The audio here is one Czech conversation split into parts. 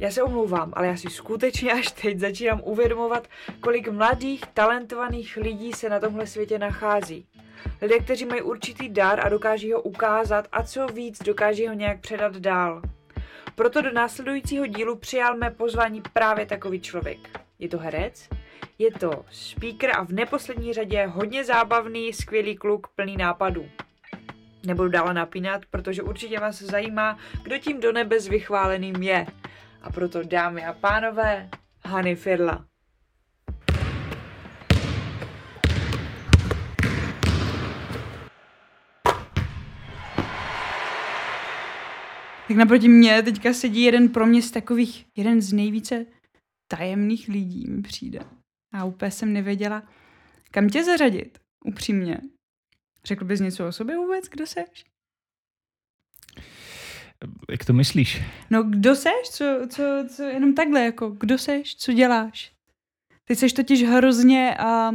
Já se omlouvám, ale já si skutečně až teď začínám uvědomovat, kolik mladých, talentovaných lidí se na tomhle světě nachází. Lidé, kteří mají určitý dar a dokáží ho ukázat a co víc, dokáží ho nějak předat dál. Proto do následujícího dílu přijal mé pozvání právě takový člověk. Je to herec, je to speaker a v neposlední řadě hodně zábavný, skvělý kluk plný nápadů. Nebudu dále napínat, protože určitě vás zajímá, kdo tím do nebe vychváleným je. A proto, dámy a pánové, Hany Firla. Tak naproti mě teďka sedí jeden pro mě z takových, jeden z nejvíce tajemných lidí mi přijde. A úplně jsem nevěděla, kam tě zařadit, upřímně. Řekl bys něco o sobě vůbec, kdo seš? Jak to myslíš? No kdo seš? Co, co, co, jenom takhle, jako kdo seš? Co děláš? Ty seš totiž hrozně a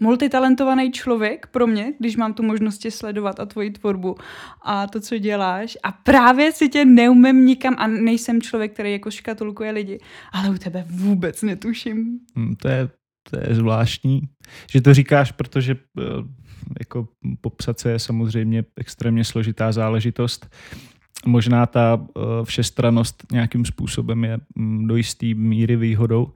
multitalentovaný člověk pro mě, když mám tu možnost sledovat a tvoji tvorbu a to, co děláš. A právě si tě neumím nikam a nejsem člověk, který jako škatulkuje lidi, ale u tebe vůbec netuším. Hmm, to je, to je zvláštní, že to říkáš, protože eh, jako popsat se je samozřejmě extrémně složitá záležitost. Možná ta eh, všestranost nějakým způsobem je mm, do jisté míry výhodou.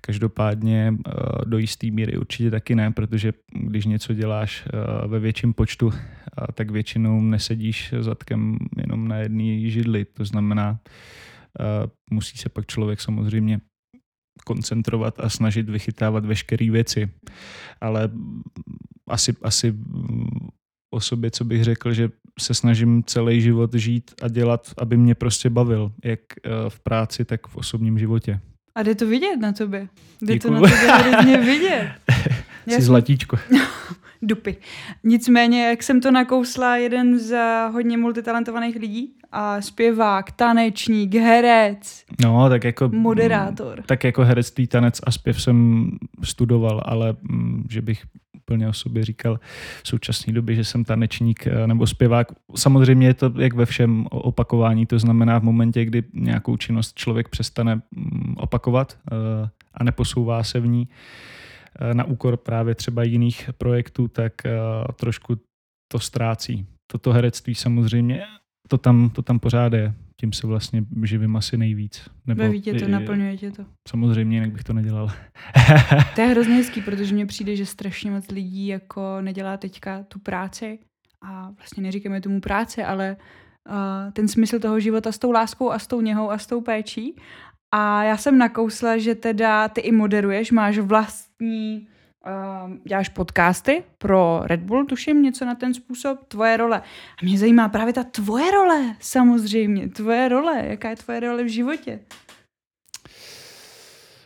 Každopádně eh, do jisté míry určitě taky ne, protože když něco děláš eh, ve větším počtu, tak většinou nesedíš zadkem jenom na jedné židli. To znamená, musí se pak člověk samozřejmě koncentrovat a snažit vychytávat veškeré věci. Ale asi, asi o sobě, co bych řekl, že se snažím celý život žít a dělat, aby mě prostě bavil, jak eh, v práci, tak v osobním životě. A jde to vidět na tobě. Jde Děkuju. to na tobě hodně vidět. Jsi zlatíčko. Dupy. Nicméně, jak jsem to nakousla, jeden z hodně multitalentovaných lidí, a zpěvák, tanečník, herec, no, tak jako, moderátor. Tak jako herectví, tanec a zpěv jsem studoval, ale mm, že bych úplně o sobě říkal v současné době, že jsem tanečník eh, nebo zpěvák. Samozřejmě je to jak ve všem opakování, to znamená v momentě, kdy nějakou činnost člověk přestane mm, opakovat eh, a neposouvá se v ní eh, na úkor právě třeba jiných projektů, tak trošku to ztrácí. Toto herectví samozřejmě, to tam, to tam pořád je tím se vlastně živím asi nejvíc. Nebo Baví tě to, naplňuje tě to. Samozřejmě, jinak bych to nedělal. to je hrozně hezký, protože mně přijde, že strašně moc lidí jako nedělá teďka tu práci a vlastně neříkáme tomu práce, ale uh, ten smysl toho života s tou láskou a s tou něhou a s tou péčí. A já jsem nakousla, že teda ty i moderuješ, máš vlastní uh, děláš podcasty pro Red Bull, tuším něco na ten způsob, tvoje role. A mě zajímá právě ta tvoje role, samozřejmě, tvoje role, jaká je tvoje role v životě.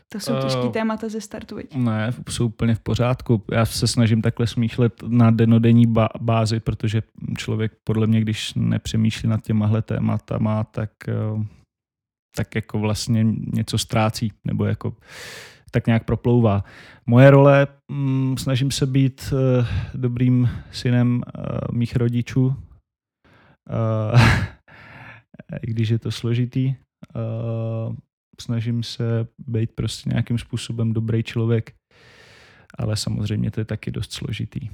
To jsou těžké uh, témata ze startu, viď? Ne, jsou úplně v pořádku. Já se snažím takhle smýšlet na denodenní bázi, protože člověk podle mě, když nepřemýšlí nad těmahle tématama, tak, uh, tak jako vlastně něco ztrácí, nebo jako tak nějak proplouvá. Moje role, mm, snažím se být uh, dobrým synem uh, mých rodičů, uh, i když je to složitý. Snažím se být prostě nějakým způsobem dobrý člověk, ale samozřejmě to je taky dost složitý.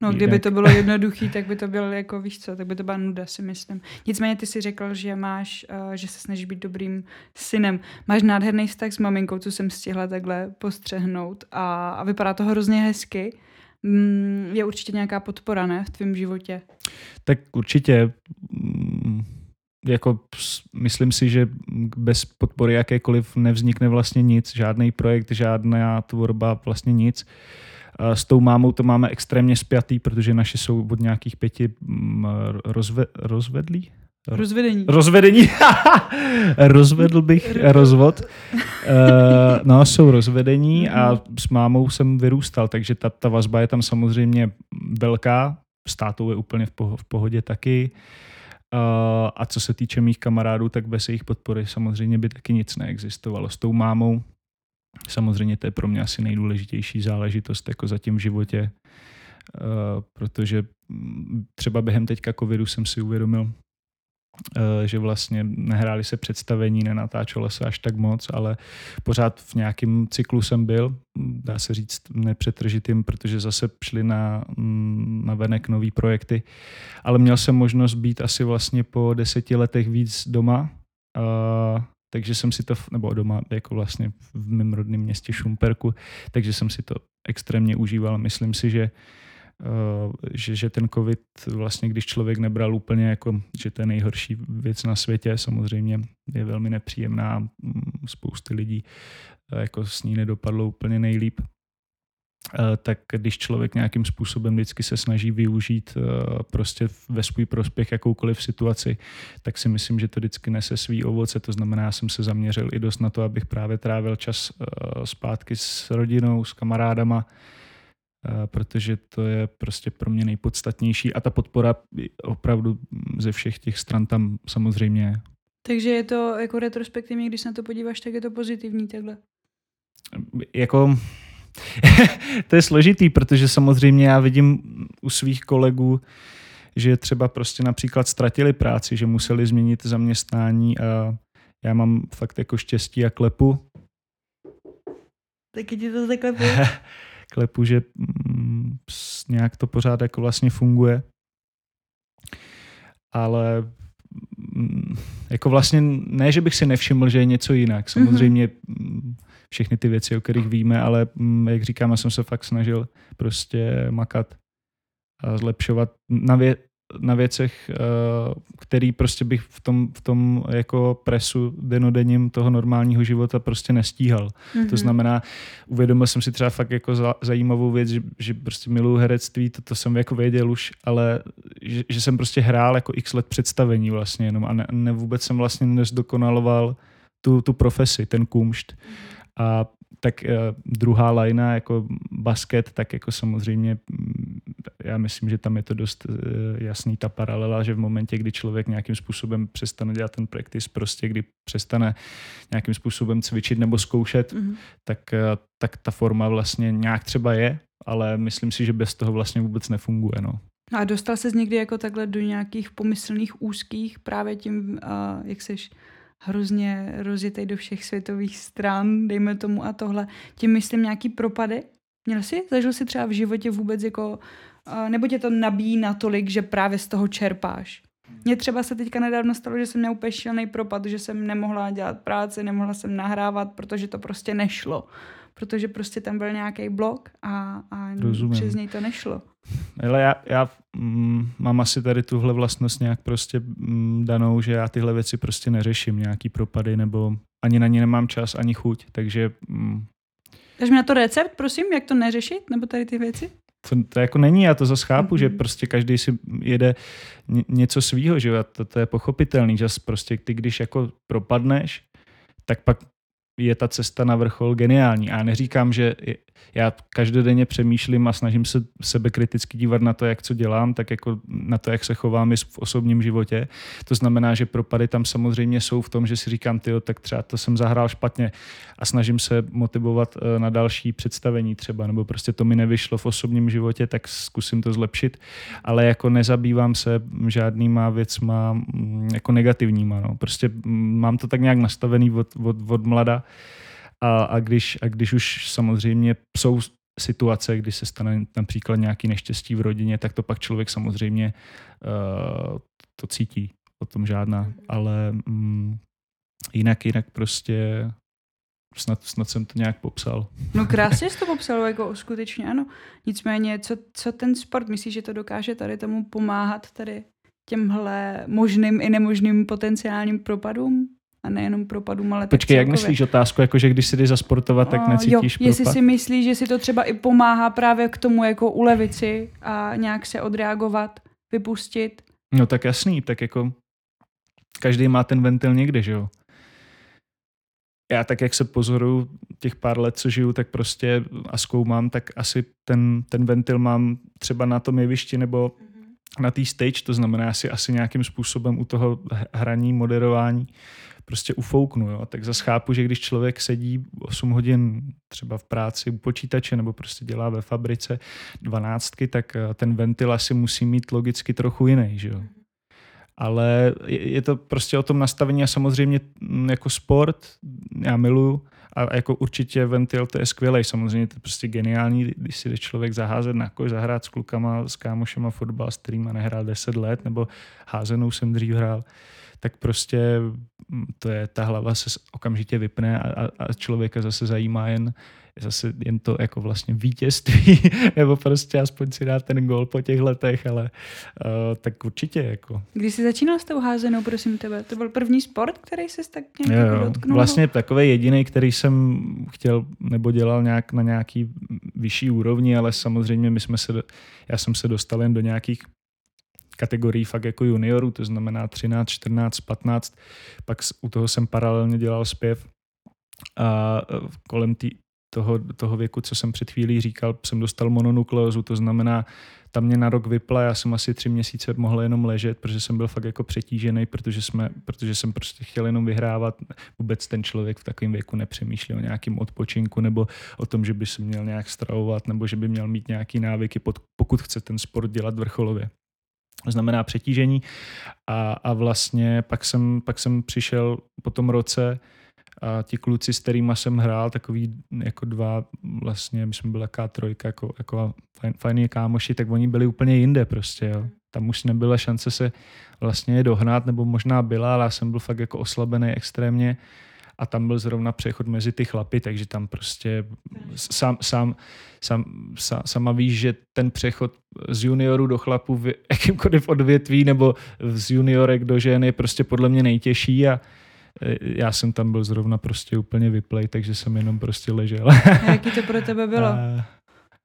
No, kdyby to bylo jednoduchý, tak by to bylo jako, víš co, tak by to byla nuda, si myslím. Nicméně ty si řekl, že máš, uh, že se snažíš být dobrým synem. Máš nádherný vztah s maminkou, co jsem stihla takhle postřehnout a, a vypadá to hrozně hezky. Mm, je určitě nějaká podpora, ne, v tvém životě? Tak určitě. Mm, jako myslím si, že bez podpory jakékoliv nevznikne vlastně nic, žádný projekt, žádná tvorba, vlastně nic. Uh, s tou mámou to máme extrémně spjatý, protože naši jsou od nějakých pěti mm, rozve, rozvedlí. Rozvedení. Rozvedení. Rozvedl bych rozvod. Uh, no, jsou rozvedení a mhm. s mámou jsem vyrůstal, takže ta, ta vazba je tam samozřejmě velká. S tátou je úplně v, poho- v pohodě taky. Uh, a co se týče mých kamarádů, tak bez jejich podpory samozřejmě by taky nic neexistovalo. S tou mámou Samozřejmě to je pro mě asi nejdůležitější záležitost jako zatím v životě, uh, protože třeba během teďka covidu jsem si uvědomil, Eh, že vlastně nehráli se představení, nenatáčelo se až tak moc, ale pořád v nějakém cyklu jsem byl, dá se říct nepřetržitým, protože zase šli na, mm, na venek nový projekty, ale měl jsem možnost být asi vlastně po deseti letech víc doma, takže jsem si to, nebo doma jako vlastně v mém rodném městě Šumperku, takže jsem si to extrémně užíval. Myslím si, že Eh, že, že ten covid vlastně, když člověk nebral úplně jako, že to je nejhorší věc na světě, samozřejmě je velmi nepříjemná, mm, spousty lidí eh, jako s ní nedopadlo úplně nejlíp, tak když člověk nějakým způsobem vždycky se snaží využít prostě ve svůj prospěch jakoukoliv situaci, tak si myslím, že to vždycky nese svý ovoce. To znamená, já jsem se zaměřil i dost na to, abych právě trávil čas zpátky s rodinou, s kamarádama, protože to je prostě pro mě nejpodstatnější a ta podpora opravdu ze všech těch stran tam samozřejmě je. Takže je to jako retrospektivně, když se na to podíváš, tak je to pozitivní takhle. Jako to je složitý, protože samozřejmě já vidím u svých kolegů, že třeba prostě například ztratili práci, že museli změnit zaměstnání a já mám fakt jako štěstí a klepu. Taky ti to zaklepu? klepu, že mm, nějak to pořád jako vlastně funguje. Ale mm, jako vlastně ne, že bych si nevšiml, že je něco jinak. Samozřejmě mm-hmm. Všechny ty věci, o kterých víme, ale jak říkám, já jsem se fakt snažil prostě makat a zlepšovat na, vě- na věcech, eh, který prostě bych v tom, v tom jako presu denodenním toho normálního života prostě nestíhal. Mm-hmm. To mhm. znamená, uvědomil jsem si třeba fakt jako zajímavou věc, že, že prostě miluji herectví, to, to jsem jako věděl už, ale že, že jsem prostě hrál jako x let představení vlastně jenom a ne, ne vůbec jsem vlastně nezdokonaloval tu, tu profesi, ten kumšt. Mm-hmm. A tak uh, druhá lajna jako basket, tak jako samozřejmě mm, já myslím, že tam je to dost uh, jasný ta paralela, že v momentě, kdy člověk nějakým způsobem přestane dělat ten practice, prostě kdy přestane nějakým způsobem cvičit nebo zkoušet, mm-hmm. tak, uh, tak ta forma vlastně nějak třeba je, ale myslím si, že bez toho vlastně vůbec nefunguje. No. A dostal se někdy jako takhle do nějakých pomyslných úzkých právě tím, uh, jak seš hrozně rozjetý do všech světových stran, dejme tomu a tohle. Tím myslím nějaký propady? Měl jsi? Zažil jsi třeba v životě vůbec jako, nebo tě to nabíjí natolik, že právě z toho čerpáš? Mně třeba se teďka nedávno stalo, že jsem měl úplně propad, že jsem nemohla dělat práci, nemohla jsem nahrávat, protože to prostě nešlo. Protože prostě tam byl nějaký blok a, a přes něj to nešlo. Ale já, já mm, mám asi tady tuhle vlastnost nějak prostě mm, danou, že já tyhle věci prostě neřeším, nějaký propady, nebo ani na ně nemám čas, ani chuť, takže... Mm, Dáš mi na to recept, prosím, jak to neřešit, nebo tady ty věci? To, to jako není, já to zase chápu, mm-hmm. že mhm. prostě každý si jede něco svýho, že to, to je pochopitelný, že prostě ty, když jako propadneš, tak pak je ta cesta na vrchol geniální. A já neříkám, že já každodenně přemýšlím a snažím se sebe kriticky dívat na to, jak co dělám, tak jako na to, jak se chovám i v osobním životě. To znamená, že propady tam samozřejmě jsou v tom, že si říkám, ty, tak třeba to jsem zahrál špatně a snažím se motivovat eh, na další představení třeba, nebo prostě to mi nevyšlo v osobním životě, tak zkusím to zlepšit, ale jako nezabývám se žádnýma věcma mm, jako negativníma. No. Prostě mm, mám to tak nějak nastavený od, od, od mlada, a, a, když, a když už samozřejmě jsou situace, kdy se stane například nějaký neštěstí v rodině, tak to pak člověk samozřejmě uh, to cítí. O tom žádná. Ale um, jinak, jinak prostě snad, snad jsem to nějak popsal. No krásně jsi to popsal, jako skutečně ano. Nicméně, co, co ten sport, myslíš, že to dokáže tady tomu pomáhat tady těmhle možným i nemožným potenciálním propadům? A nejenom propadům, ale Počkej, jak myslíš otázku, jako že když si jdeš zasportovat, tak necítíš jo, propad? jestli si myslíš, že si to třeba i pomáhá právě k tomu jako ulevit si a nějak se odreagovat, vypustit? No tak jasný, tak jako každý má ten ventil někde, že jo? Já tak, jak se pozoruju těch pár let, co žiju, tak prostě a zkoumám, tak asi ten, ten ventil mám třeba na tom jevišti nebo. Na té stage, to znamená, asi asi nějakým způsobem u toho hraní, moderování prostě ufouknu. Jo? Tak zase chápu, že když člověk sedí 8 hodin třeba v práci u počítače nebo prostě dělá ve fabrice dvanáctky, tak eh, ten ventil asi musí mít logicky trochu jiný. Že jo? ale je to prostě o tom nastavení a samozřejmě mm, jako sport já miluju a jako určitě Ventil to je skvělý, samozřejmě to je prostě geniální, když si jde člověk zaházet na koš, zahrát s klukama, s kámošema fotbal, s kterýma nehrál 10 let, nebo házenou jsem dřív hrál, tak prostě mm, to je, ta hlava se okamžitě vypne a, a, a člověka zase zajímá jen, zase jen to jako vlastně vítězství, nebo prostě aspoň si dát ten gol po těch letech, ale uh, tak určitě jako. Když jsi začínal s tou házenou, prosím tebe, to byl první sport, který jsi tak nějak jo, jako dotknul? Vlastně takový jediný, který jsem chtěl nebo dělal nějak na nějaký vyšší úrovni, ale samozřejmě my jsme se, já jsem se dostal jen do nějakých kategorií fakt jako juniorů, to znamená 13, 14, 15, pak u toho jsem paralelně dělal zpěv a kolem tý, toho, toho věku, co jsem před chvílí říkal, jsem dostal mononukleózu, to znamená, tam mě na rok vypla, já jsem asi tři měsíce mohl jenom ležet, protože jsem byl fakt jako přetížený, protože, jsme, protože jsem prostě chtěl jenom vyhrávat. Vůbec ten člověk v takovém věku nepřemýšlí o nějakém odpočinku nebo o tom, že by se měl nějak stravovat nebo že by měl mít nějaký návyky, pokud chce ten sport dělat vrcholově. To znamená přetížení a, a vlastně pak jsem, pak jsem přišel po tom roce a ti kluci, s kterými jsem hrál, takový jako dva, vlastně, my jsme byli taká trojka, jako, jako fajn, fajný kámoši, tak oni byli úplně jinde prostě, jo. Tam už nebyla šance se vlastně je dohnat, nebo možná byla, ale já jsem byl fakt jako oslabený extrémně a tam byl zrovna přechod mezi ty chlapy, takže tam prostě sám, sám, sám, sám, sama víš, že ten přechod z junioru do chlapu v jakýmkoliv odvětví nebo z juniorek do žen je prostě podle mě nejtěžší a já jsem tam byl zrovna prostě úplně vyplej, takže jsem jenom prostě ležel. A jaký to pro tebe bylo? A...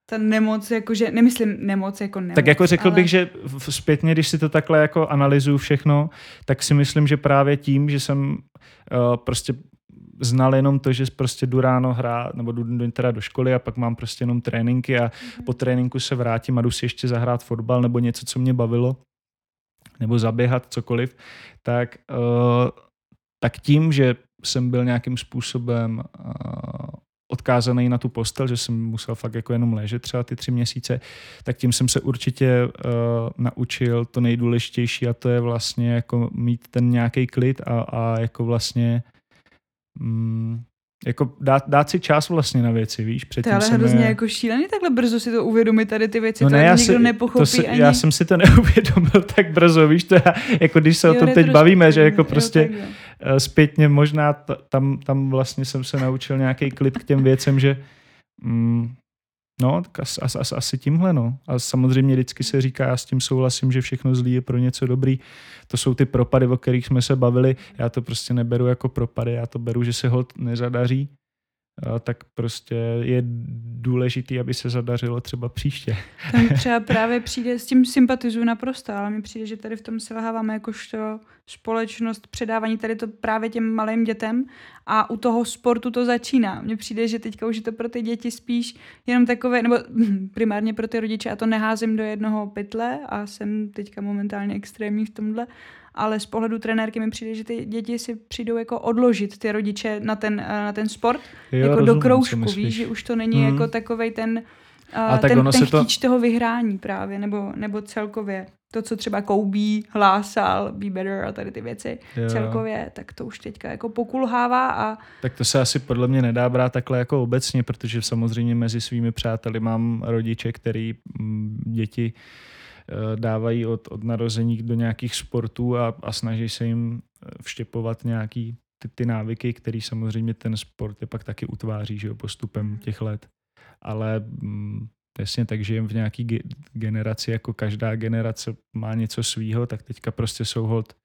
Ta nemoc, jakože, nemyslím nemoc jako nemoc. Tak jako řekl ale... bych, že zpětně, když si to takhle jako analyzuju všechno, tak si myslím, že právě tím, že jsem uh, prostě znal jenom to, že prostě jdu ráno hrát, nebo jdu, jdu teda do školy a pak mám prostě jenom tréninky a mm-hmm. po tréninku se vrátím a jdu si ještě zahrát fotbal nebo něco, co mě bavilo, nebo zaběhat, cokoliv, tak uh, tak tím, že jsem byl nějakým způsobem uh, odkázaný na tu postel, že jsem musel fakt jako jenom ležet třeba ty tři měsíce, tak tím jsem se určitě uh, naučil to nejdůležitější a to je vlastně jako mít ten nějaký klid a, a jako vlastně mm, jako dát, dát si čas vlastně na věci, víš? Předtím to je ale hrozně je... jako šílený takhle brzo si to uvědomit, tady ty věci, no ne, to já nikdo si, nepochopí to si, ani... Já jsem si to neuvědomil tak brzo, víš, to já, jako když se jo, o tom teď bavíme, že jako prostě jo, eh, zpětně možná t, tam, tam vlastně jsem se naučil nějaký klid k těm věcem, že mm, No, tak asi, asi, asi tímhle, no. A samozřejmě vždycky se říká, já s tím souhlasím, že všechno zlý je pro něco dobrý. To jsou ty propady, o kterých jsme se bavili. Já to prostě neberu jako propady, já to beru, že se hod nezadaří tak prostě je důležitý, aby se zadařilo třeba příště. Tam třeba právě přijde, s tím sympatizuju naprosto, ale mi přijde, že tady v tom selháváme jakožto společnost předávání tady to právě těm malým dětem a u toho sportu to začíná. Mně přijde, že teďka už je to pro ty děti spíš jenom takové, nebo primárně pro ty rodiče, a to neházím do jednoho pytle a jsem teďka momentálně extrémní v tomhle, ale z pohledu trenérky mi přijde, že ty děti si přijdou jako odložit ty rodiče na ten, eh, na ten sport, jo, jako rozumím, do kroužku, víš, že už to není hmm. jako takovej ten, uh, a tak ten, ono ten chtíč to... toho vyhrání právě, nebo, nebo celkově to, co třeba Koubí hlásal, be better a tady ty věci jo. celkově, tak to už teďka jako pokulhává a... Tak to se asi podle mě nedá brát takhle jako obecně, protože samozřejmě mezi svými přáteli mám rodiče, který mm, děti Eh, dávají od, od narození do nějakých sportů a, a snaží se jim eh, vštěpovat nějaký ty, ty návyky, který samozřejmě ten sport je pak taky utváří že jo, postupem hmm. těch let. Ale mm, jasně tak žijeme v nějaký ge- generaci, jako každá generace má něco svýho, tak teďka prostě jsou hold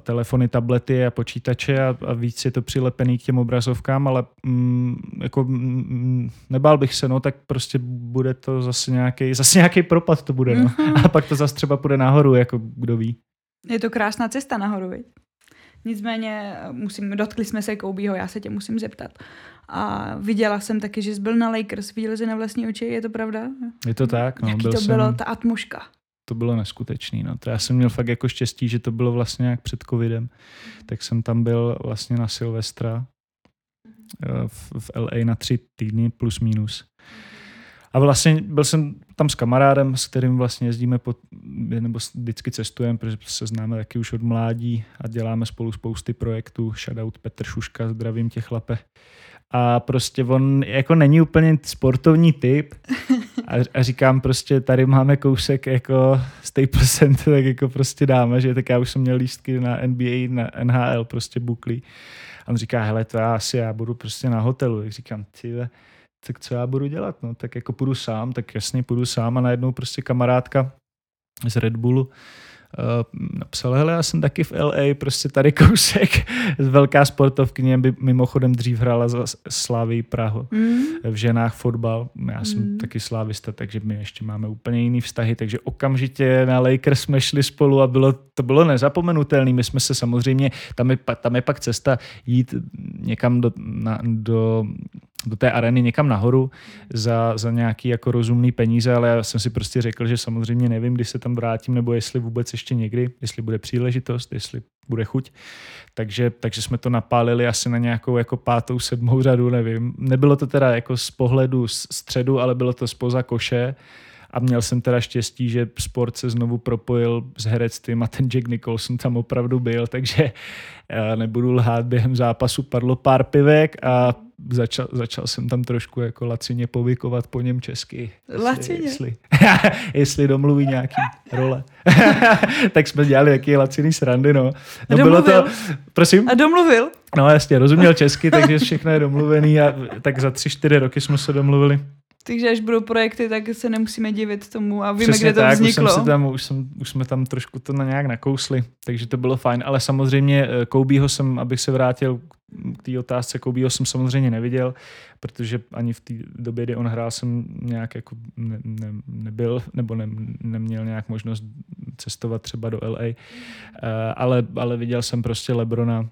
telefony, tablety a počítače a, a víc je to přilepený k těm obrazovkám, ale mm, jako mm, nebál bych se, no, tak prostě bude to zase nějaký, zase nějaký propad to bude, no. Mm-hmm. A pak to zase třeba půjde nahoru, jako kdo ví. Je to krásná cesta nahoru, viď? Nicméně musím, dotkli jsme se Koubího, já se tě musím zeptat. A viděla jsem taky, že jsi byl na Lakers, viděli jsi na vlastní oči, je to pravda? Je to tak, no. Jaký byl to jsem... bylo, ta atmuška? to bylo neskutečný. No. To já jsem měl fakt jako štěstí, že to bylo vlastně jak před covidem. Tak jsem tam byl vlastně na Silvestra eh, v, v LA na tři týdny plus minus. A vlastně byl jsem tam s kamarádem, s kterým vlastně jezdíme, po, nebo vždycky cestujeme, protože se známe taky už od mládí a děláme spolu spousty projektů. Shoutout Petr Šuška, zdravím tě chlape. A prostě on jako není úplně sportovní typ a, a říkám prostě, tady máme kousek jako Staples Center, tak jako prostě dáme, že tak já už jsem měl lístky na NBA, na NHL, prostě buklí. A on říká, hele, to já asi já budu prostě na hotelu. Jak říkám, ty tak co já budu dělat? No, tak jako půjdu sám, tak jasně půjdu sám a najednou prostě kamarádka z Red Bullu napsal, hele, já jsem taky v LA, prostě tady kousek, velká sportovkyně, by mimochodem dřív hrála za Slávy Prahu mm. v ženách fotbal, já jsem mm. taky slávista, takže my ještě máme úplně jiný vztahy, takže okamžitě na Lakers jsme šli spolu a bylo, to bylo nezapomenutelné, my jsme se samozřejmě, tam je, tam je pak cesta jít někam do, na, do do té areny někam nahoru za, za nějaký jako rozumný peníze, ale já jsem si prostě řekl, že samozřejmě nevím, kdy se tam vrátím, nebo jestli vůbec ještě někdy, jestli bude příležitost, jestli bude chuť. Takže, takže jsme to napálili asi na nějakou jako pátou, sedmou řadu, nevím. Nebylo to teda jako z pohledu středu, ale bylo to spoza koše a měl jsem teda štěstí, že sport se znovu propojil s herectvím a ten Jack Nicholson tam opravdu byl, takže já nebudu lhát, během zápasu padlo pár pivek a začal, začal jsem tam trošku jako lacině povykovat po něm česky. Lacině? Jestli, jestli domluví nějaký role. tak jsme dělali jaký laciný srandy, no. no bylo to, prosím? A domluvil? No jasně, rozuměl česky, takže všechno je domluvený a tak za tři, čtyři roky jsme se domluvili. Takže až budou projekty, tak se nemusíme divit tomu a víme, Přesně kde to tak, vzniklo. Už, jsem tam, už, jsem, už jsme tam trošku to na nějak nakousli, takže to bylo fajn. Ale samozřejmě eh, Koubího jsem, abych se vrátil k té otázce, Koubího jsem samozřejmě neviděl, protože ani v té době, kdy on hrál, jsem nějak jako ne, ne, nebyl, nebo ne, neměl nějak možnost cestovat třeba do LA, uh, eh, ale, ale viděl jsem prostě Lebrona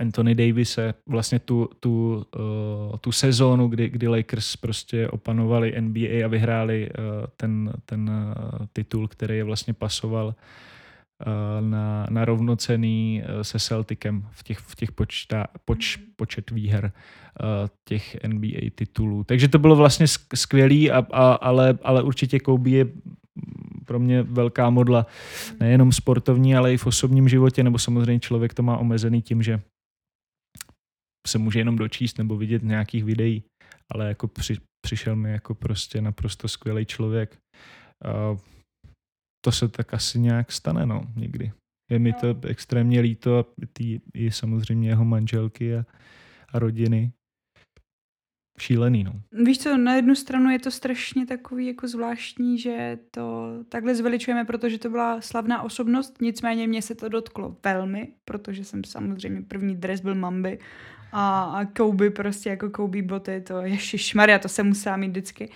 Anthony Davise, vlastně tu, tu, uh, tu sezónu, kdy, kdy Lakers prostě opanovali NBA a vyhráli uh, ten, ten uh, titul, který je vlastně pasoval uh, na, na rovnocený uh, se Celticem v těch, v těch počta, poč, počet výher uh, těch NBA titulů. Takže to bylo vlastně skvělý, a, a, ale, ale určitě Kobe je pro mě velká modla, nejenom sportovní, ale i v osobním životě, nebo samozřejmě člověk to má omezený tím, že se může jenom dočíst nebo vidět nějakých videí, ale jako při, přišel mi jako prostě naprosto skvělý člověk. A to se tak asi nějak stane, no, někdy. Je mi to extrémně líto a tý, i samozřejmě jeho manželky a, a rodiny. Šílený, no. Víš co, na jednu stranu je to strašně takový jako zvláštní, že to takhle zveličujeme, protože to byla slavná osobnost, nicméně mě se to dotklo velmi, protože jsem samozřejmě první dres byl Mamby a, a Kobe prostě jako Kobe boty, to je šišmaria, to se musela mít vždycky.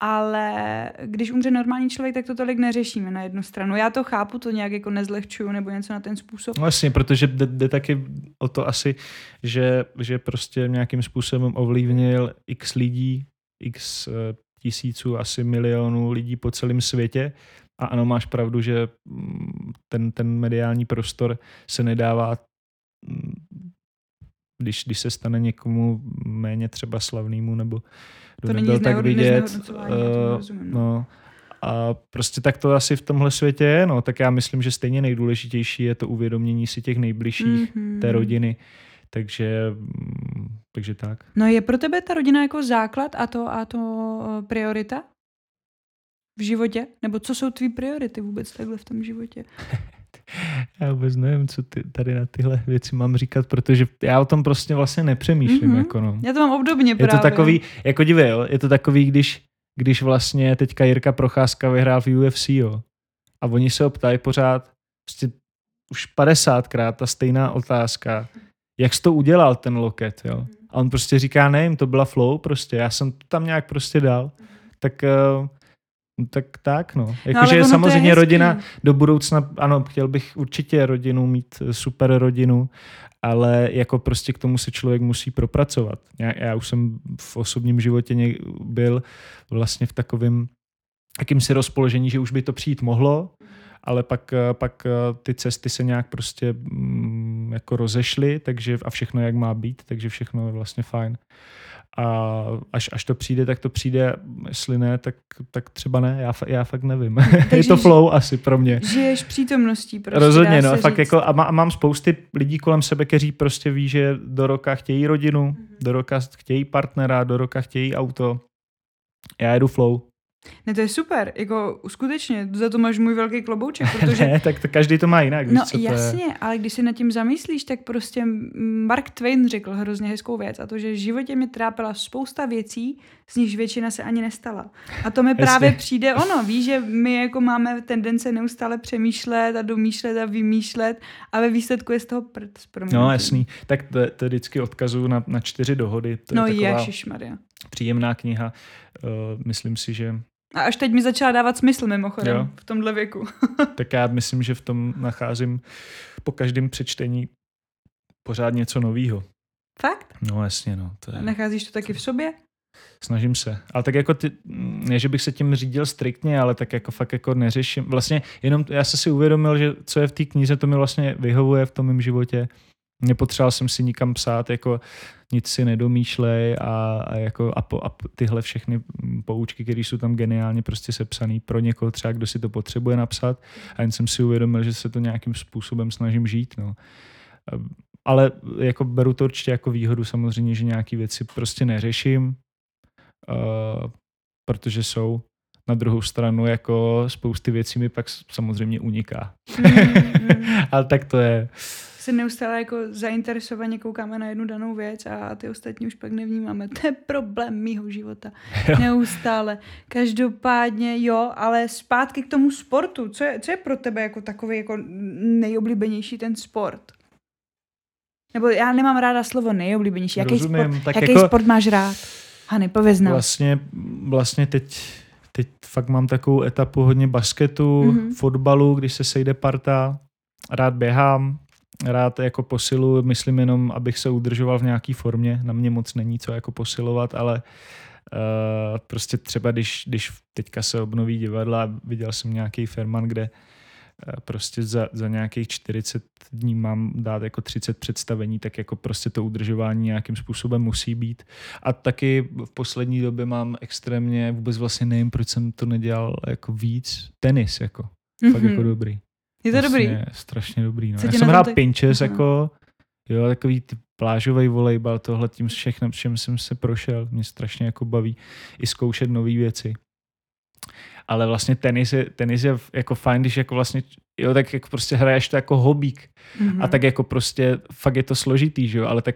Ale když umře normální člověk, tak to tolik neřešíme na jednu stranu. Já to chápu, to nějak jako nezlehčuju nebo něco na ten způsob. No jasně, protože jde, jde taky o to asi, že, že prostě nějakým způsobem ovlivnil x lidí, x eh, tisíců, asi milionů lidí po celém světě. A ano, máš pravdu, že mm, ten, ten mediální prostor se nedává mm, když, když se stane někomu méně třeba slavnému nebo to nebyl tak vidět. Uh, no. A prostě tak to asi v tomhle světě je, no. Tak já myslím, že stejně nejdůležitější je to uvědomění si těch nejbližších, mm-hmm. té rodiny. Takže, mm, takže tak. No je pro tebe ta rodina jako základ a to, a to eh, priorita v životě? Nebo co jsou tvý priority vůbec takhle v tom životě? já vůbec nevím, co ty, tady na tyhle věci mám říkat, protože já o tom prostě vlastně nepřemýšlím. Mm-hmm. Jako no. Já to mám obdobně je právě. to takový, jako dívej, jo, je to takový, když, když vlastně teďka Jirka Procházka vyhrál v UFC, jo, a oni se optají pořád, prostě už 50krát ta stejná otázka, jak jsi to udělal, ten loket, jo. A on prostě říká, nevím, to byla flow prostě, já jsem to tam nějak prostě dal. Tak uh, tak tak, no. Jakože no, samozřejmě rodina do budoucna, ano, chtěl bych určitě rodinu mít, eh, super rodinu, ale jako prostě k tomu se člověk musí propracovat. Já, já už jsem v osobním životě byl vlastně v takovém jakýmsi rozpoložení, že už by to přijít mohlo, ale pak, eh, pak eh, ty cesty se nějak prostě mm, jako rozešli, takže a všechno jak má být, takže všechno je vlastně fajn. A až, až to přijde, tak to přijde, jestli ne, tak, tak třeba ne, já, já fakt nevím. je to flow asi pro mě. Žiješ přítomností prostě, Rozhodně, no, fakt říct. jako a, má, a mám spousty lidí kolem sebe, kteří prostě ví, že do roka chtějí rodinu, Mhm. do roka chtějí partnera, do roka chtějí auto. Já jedu flow. Ne, to je super, jako skutečně, za to máš můj velký klobouček, protože ne, tak to každý to má jinak. No víš, co to je. jasně, ale když si nad tím zamyslíš, tak prostě Mark Twain řekl hrozně hezkou věc a to, že v životě mi trápila spousta věcí, z nichž většina se ani nestala. A to mi právě přijde ono, víš, že my jako máme tendence neustále přemýšlet a domýšlet a vymýšlet a ve výsledku je z toho prd. No jasný, tak to, to vždycky odkazuju na, na čtyři dohody. To No je ježišmarja. příjemná kniha. Uh, myslím si, že A až teď mi začala dávat smysl mimochodem Jo. v tomhle věku. tak já myslím, že v tom nacházím po každém přečtení pořád něco novýho. Fakt? No jasně, no. To je... Nacházíš to taky v sobě? Snažím se. Ale tak jako ty, ne, že bych se tím řídil striktně, ale tak jako fakt jako neřeším. Vlastně jenom já jsem si uvědomil, že co je v té knize, to mi vlastně vyhovuje v tom mém životě. Nepotřeboval jsem si nikam psát, jako nic si nedomýšlej a, a, jako, a, po, a tyhle všechny poučky, které jsou tam geniálně prostě sepsané pro někoho třeba, kdo si to potřebuje napsat. A jen jsem si uvědomil, že se to nějakým způsobem snažím žít. No. Ale jako beru to určitě jako výhodu samozřejmě, že nějaké věci prostě neřeším, Uh, protože jsou. Na druhou stranu jako spousty věcí mi pak samozřejmě uniká. Mm, Ale tak to je. Se neustále jako zainteresovaně koukáme na jednu danou věc a ty ostatní už pak nevnímáme. To je problém mýho života. Jo. Neustále. Každopádně jo, ale zpátky k tomu sportu. Co je, co je pro tebe jako takový jako nejoblíbenější ten sport? Nebo já nemám ráda slovo nejoblíbenější. Jaký, Rozumím, sport, jaký jako- sport máš rád? Hany, pověz nám. Vlastně, vlastně teď, teď fakt mám takovou etapu hodně basketu, Mhm. mm-hmm. fotbalu, když se sejde parta. Rád běhám, rád jako posilu, myslím jenom, abych se udržoval v nějaký formě. Na mě moc není co jako posilovat, ale Uh, prostě třeba, když, když teďka se obnoví divadla, viděl jsem nějaký Ferman, kde uh, prostě za, za nějakých 40 dní mám dát jako 30 představení, tak jako prostě to udržování nějakým způsobem musí být. A taky v poslední době mám extrémně, vůbec vlastně nevím, proč jsem to nedělal jako víc, tenis jako, mm-hmm. fakt jako dobrý. Je to vlastně dobrý? strašně dobrý. No. Co Já jsem hrál tak- pinches Aha. jako, jo, takový ty plážový volejbal, tohle tím všechno, všem jsem se prošel. Mě strašně jako baví i zkoušet nové věci. Ale vlastně tenis je, tenis je jako fajn, když jako vlastně, jo, tak jako prostě hraješ to jako hobík. Mhm. A tak jako prostě fakt je to složitý, že jo, ale tak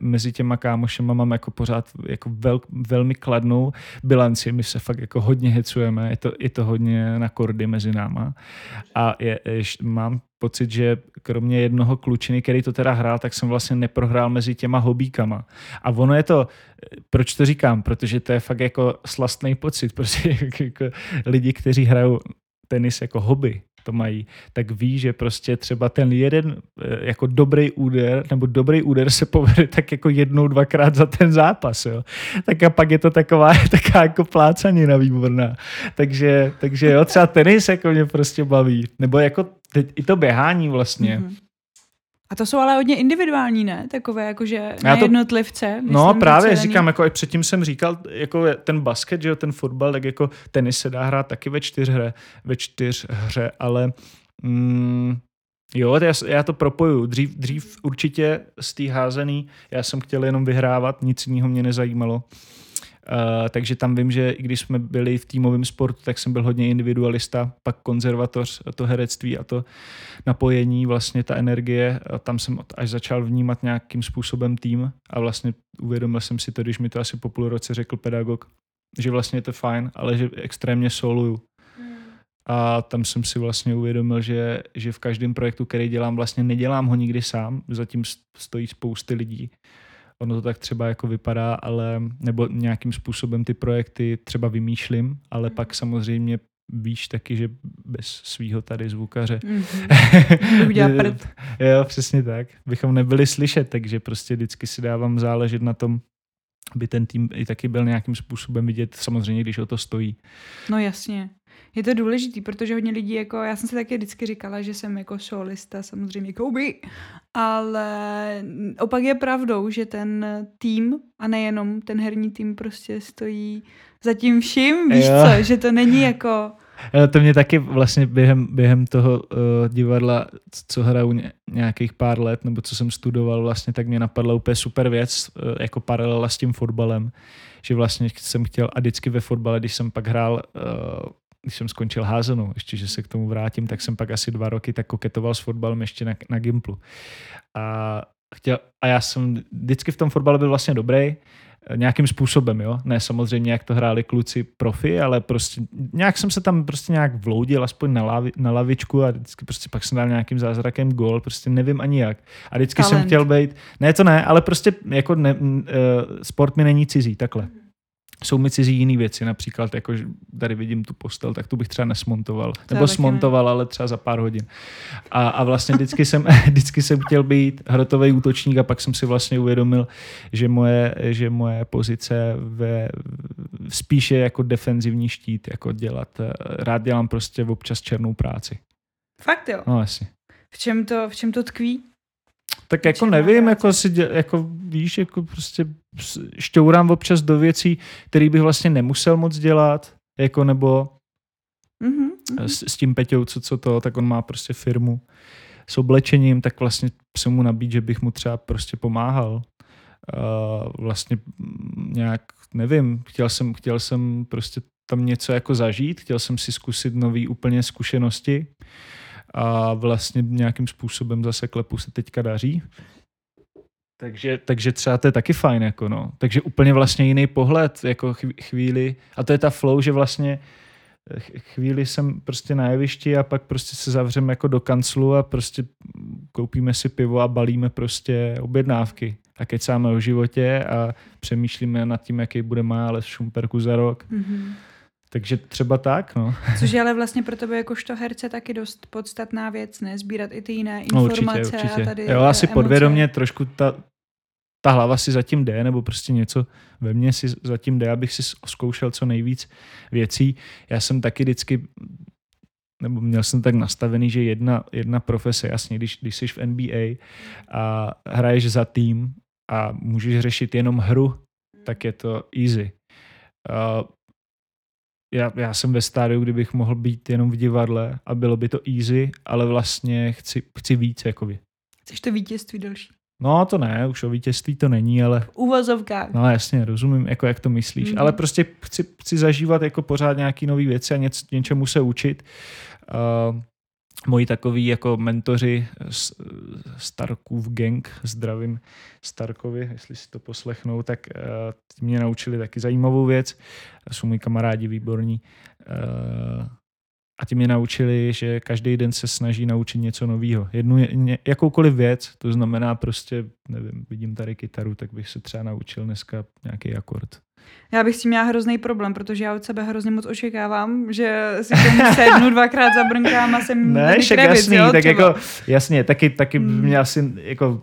mezi těma kámošema mám jako pořád jako vel, velmi kladnou bilanci, my se fakt jako hodně hecujeme, je to, je to hodně na kordy mezi náma a je, ješ, mám pocit, že kromě jednoho klučiny, který to teda hrál, tak jsem vlastně neprohrál mezi těma hobíkama. A ono je to, proč to říkám? Protože to je fakt jako slastný pocit, prostě jako lidi, kteří hrajou tenis jako hobby, to mají, tak ví, že prostě třeba ten jeden eh, jako dobrý úder, nebo dobrý úder se povede tak jako jednou, dvakrát za ten zápas, jo. Tak a pak je to taková, taková jako plácanina výborná. Takže, takže jo, třeba tenis jako mě prostě baví. Nebo jako teď i to běhání vlastně. Mhm. A to jsou ale hodně individuální, ne? Takové jakože na to- jednotlivce. No právě vycelený. říkám, jako i předtím jsem říkal, jako ten basket, že jo, ten fotbal, tak jako tenis se dá hrát taky ve čtyř hře, ve čtyř hře, ale mm, jo, já, já to propoju. Dřív, dřív určitě z té házený, já jsem chtěl jenom vyhrávat, nic jiného mě nezajímalo. Uh, takže tam vím, že i když jsme byli v týmovém sportu, tak jsem byl hodně individualista, pak konzervatoř, to herectví a to napojení, vlastně ta energie, tam jsem až začal vnímat nějakým způsobem tým a vlastně uvědomil jsem si to, když mi to asi po půl roce řekl pedagog, že vlastně je to fajn, ale že extrémně soluju. A tam jsem si vlastně uvědomil, že, že v každém projektu, který dělám, vlastně nedělám ho nikdy sám, zatím stojí spousty lidí. Ono to tak třeba jako vypadá, ale nebo nějakým způsobem ty projekty třeba vymýšlím, ale pak samozřejmě víš taky, že bez svýho tady zvukaře Mhm. Udělal prd. jo, přesně tak. Bychom nebyli slyšet, takže prostě vždycky si dávám záležet na tom, aby ten tým i taky byl nějakým způsobem vidět, samozřejmě, když o to stojí. No jasně. Je to důležitý, protože hodně lidí, jako já jsem si taky vždycky říkala, že jsem jako solista, samozřejmě Kobe, ale opak je pravdou, že ten tým a nejenom ten herní tým prostě stojí za tím vším, víš jo. co, že to není jako to mě taky vlastně během, během toho uh, divadla, co hraju nějakých pár let, nebo co jsem studoval, vlastně tak mě napadla úplně super věc, uh, jako paralela s tím fotbalem, že vlastně jsem chtěl, a vždycky ve fotbale, když jsem pak hrál, uh, když jsem skončil házenou, ještě, že se k tomu vrátím, tak jsem pak asi dva roky tak koketoval s fotbalem ještě na, na Gimplu. A, chtěl, a já jsem vždycky v tom fotbale byl vlastně dobrý, nějakým způsobem, jo. Ne samozřejmě, jak to hráli kluci profi, ale prostě nějak jsem se tam prostě nějak vloudil, aspoň na, lavi, na lavičku a vždycky prostě pak jsem dal nějakým zázrakem gol, prostě nevím ani jak. A vždycky Talent. jsem chtěl být, ne to ne, ale prostě jako ne, uh, sport mi není cizí, takhle jsou mi cizí jiné věci, například jako, tady vidím tu postel, tak tu bych třeba nesmontoval. To nebo smontoval, ne. ale třeba za pár hodin. A, a vlastně vždycky jsem, vždycky jsem chtěl být hrotový útočník a pak jsem si vlastně uvědomil, že moje, že moje pozice ve, spíše jako defenzivní štít, jako dělat. Rád dělám prostě občas černou práci. Fakt jo? No asi. V čem to, v čem to tkví? Tak jako nevím, jako si děl, jako víš, jako prostě šťourám občas do věcí, které bych vlastně nemusel moc dělat, jako nebo mm-hmm. s, s tím Peťou, co, co to, tak on má prostě firmu s oblečením, tak vlastně se mu nabít, že bych mu třeba prostě pomáhal. Uh, vlastně nějak, nevím, chtěl jsem, chtěl jsem prostě tam něco jako zažít, chtěl jsem si zkusit nové úplně zkušenosti a vlastně nějakým způsobem zase klepu se teďka daří. Takže, takže třeba to je taky fajn, jako no. Takže úplně vlastně jiný pohled, jako chvíli, a to je ta flow, že vlastně eh, chvíli jsem prostě na jevišti a pak prostě se zavřeme jako do kanclu a prostě koupíme si pivo a balíme prostě objednávky a kecáme o životě a přemýšlíme nad tím, jaký bude má Šumperku za rok. Mm-hmm. Takže třeba tak, no. Což je ale vlastně pro tebe jakožto herce taky dost podstatná věc, ne? Sbírat i ty jiné informace no, určitě, určitě. a tady Jo, asi emoce. podvědomě trošku ta, ta hlava si zatím jde, nebo prostě něco ve mně si zatím jde, abych si zkoušel co nejvíc věcí. Já jsem taky vždycky nebo měl jsem tak nastavený, že jedna, jedna profese, jasně, když, když jsi v NBA a hraješ za tým a můžeš řešit jenom hru, tak je to easy. Uh, já, já jsem ve stádiu, kdybych mohl být jenom v divadle a bylo by to easy, ale vlastně chci, chci víc. Jakoby. Chceš to vítězství další? No to ne, už o vítězství to není, ale... V uvozovkách. No jasně, rozumím, jako jak to myslíš, mm. ale prostě chci, chci zažívat jako pořád nějaký nové věci a něc, něčemu se učit. Uh, moji takový jako mentoři Starkův gang, zdravím Starkovi, jestli si to poslechnou, tak uh, mě naučili taky zajímavou věc. Jsou moji kamarádi výborní. Uh, a ti mě naučili, že každý den se snaží naučit něco nového. Jednu, jakoukoliv věc, to znamená prostě, nevím, vidím tady kytaru, tak bych se třeba naučil dneska nějaký akord. Já bych s tím měla hrozný problém, protože já od sebe hrozně moc očekávám, že si tomu sednu dvakrát zabrnkám a jsem Ne, však jasný, jo, tak třeba. jako jasně, taky, taky hmm. mě asi jako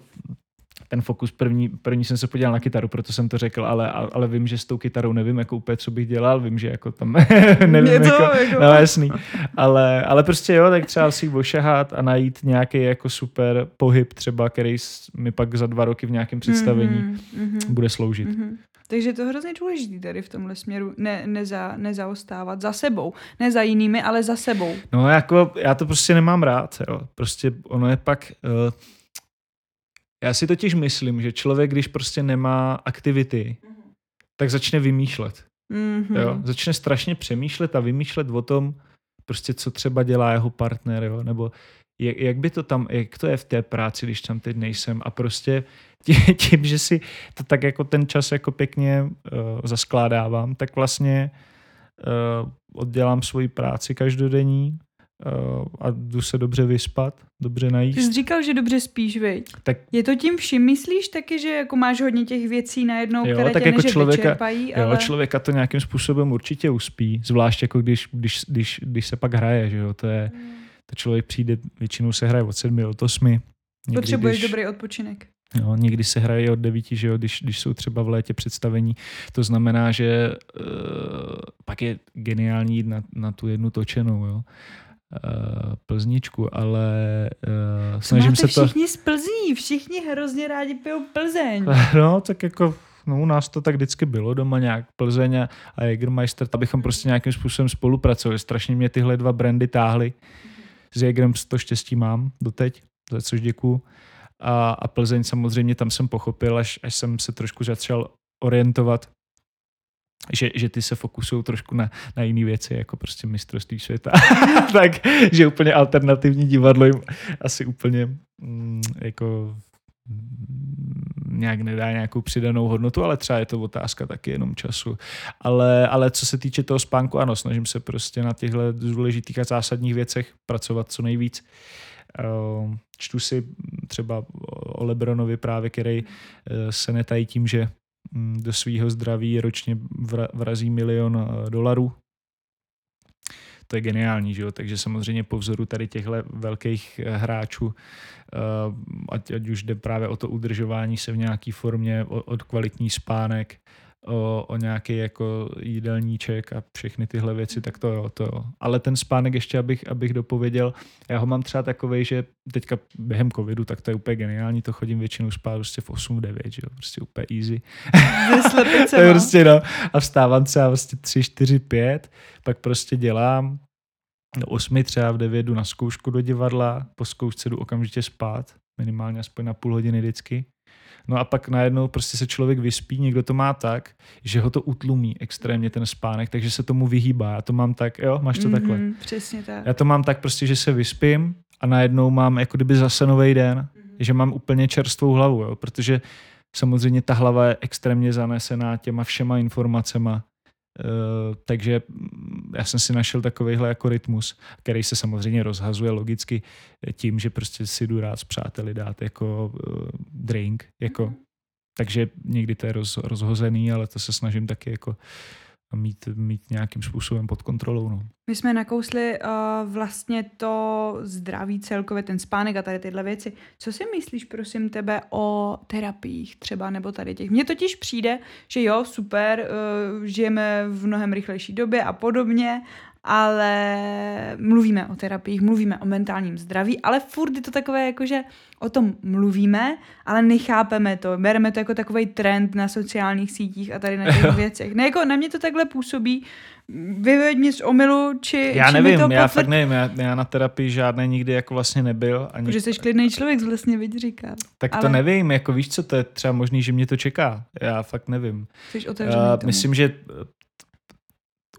ten fokus první, první jsem se podíval na kytaru, proto jsem to řekl, ale, ale vím, že s tou kytarou nevím jako úplně, co bych dělal, vím, že jako tam nevím, to, jako, jako, no jasný, ale, ale prostě jo, tak třeba si ošahat a najít nějaký jako super pohyb třeba, který mi pak za dva roky v nějakém představení mm-hmm, bude sloužit. Mm-hmm. Takže je to hrozně důležité tady v tomhle směru ne, neza, nezaostávat za sebou. Ne za jinými, ale za sebou. No jako já to prostě nemám rád. Jo. Prostě ono je pak... Uh, já si totiž myslím, že člověk, když prostě nemá aktivity, mm-hmm. tak začne vymýšlet. Mm-hmm. Jo? Začne strašně přemýšlet a vymýšlet o tom, prostě co třeba dělá jeho partner, jo? nebo jak, jak by to tam, jak to je v té práci, když tam teď nejsem a prostě tím, že si to tak jako ten čas jako pěkně uh, zaskládávám, tak vlastně uh, oddělám svoji práci každodenní uh, a jdu se dobře vyspat, dobře najíst. Ty jsi říkal, že dobře spíš, viď? Tak, je to tím vším, myslíš taky, že jako máš hodně těch věcí najednou, jo, které tak tě jako člověka, vyčerpají, ale... Jo, člověka to nějakým způsobem určitě uspí, zvlášť jako když, když, když, když se pak hraje, že jo, to je... Hmm to člověk přijde, většinou se hraje od sedmi, od osmi. Potřebuješ když... dobrý odpočinek. Jo, někdy se hraje od devíti, že jo, když, když jsou třeba v létě představení. To znamená, že uh, pak je geniální jít na, na tu jednu točenou, jo. Uh, plzničku, ale uh, snažím se to... všichni z Plzní, všichni hrozně rádi pijou Plzeň. No, tak jako no u nás to tak vždycky bylo doma nějak Plzeň a Jägermeister, abychom prostě nějakým způsobem spolupracovali. Strašně mě tyhle dva brandy táhly. S Jägerem to štěstí mám doteď, za což děkuju. A, a Plzeň samozřejmě tam jsem pochopil, až, až jsem se trošku začal orientovat, že, že ty se fokusují trošku na, na jiné věci, jako prostě mistrovství světa. tak, že úplně alternativní divadlo jim asi úplně mm, jako nějak nedá nějakou přidanou hodnotu, ale třeba je to otázka taky jenom času. Ale, ale co se týče toho spánku, ano, snažím se prostě na těchto důležitých a zásadních věcech pracovat co nejvíc. Ehm, čtu si třeba o Lebronovi právě, který eh, se netají tím, že mm, do svého zdraví ročně vrazí milion eh, dolarů to je geniální, že jo? takže samozřejmě po vzoru tady těchto velkých eh, hráčů, ať, ať už jde právě o to udržování se v nějaké formě, od kvalitní spánek, o, o nějaký jako jídelníček a všechny tyhle věci, tak to jo, to jo. Ale ten spánek ještě, abych, abych dopověděl, já ho mám třeba takový, že teďka během covidu, tak to je úplně geniální, to chodím většinou spát prostě v 8, 9, že jo, prostě úplně easy. to je prostě no. A vstávám třeba prostě 3, 4, 5, pak prostě dělám, do 8 třeba v 9 jdu na zkoušku do divadla, po zkoušce jdu okamžitě spát, minimálně aspoň na půl hodiny vždycky No a pak najednou prostě se člověk vyspí, někdo to má tak, že ho to utlumí extrémně ten spánek, takže se tomu vyhýbá. Já to mám tak, jo, máš to mm-hmm, takhle. Přesně tak. Já to mám tak prostě, že se vyspím a najednou mám jako kdyby zase nový den, mm-hmm. že mám úplně čerstvou hlavu, jo, protože samozřejmě ta hlava je extrémně zanesená těma všema informacema Uh, takže mm, já jsem si našel takovýhle jako rytmus, který se samozřejmě rozhazuje logicky tím, že prostě si jdu rád s přáteli dát jako uh, drink, jako mm-hmm. takže někdy to je roz, rozhozený, ale to se snažím taky jako mít, mít nějakým způsobem pod kontrolou. No. My jsme nakousli uh, vlastně to zdraví celkově, ten spánek a tady tyhle věci. Co si myslíš, prosím tebe, o terapiích třeba nebo tady těch? Mně totiž přijde, že jo, super, uh, žijeme v mnohem rychlejší době a podobně, ale mluvíme o terapiích, mluvíme o mentálním zdraví, ale furt je to takové jako, že o tom mluvíme, ale nechápeme to, bereme to jako takový trend na sociálních sítích a tady na těch věcech. Ne, jako na mě to takhle působí, vyveď mě z omilu, či Já či nevím, to já fakt nevím, já, já na terapii žádné nikdy jako vlastně nebyl. Ani... Protože jsi klidný člověk, vlastně vidí říká. Tak ale... to nevím, jako víš co, to je třeba možný, že mě to čeká. Já fakt nevím. Jsi otevřený uh, Myslím, že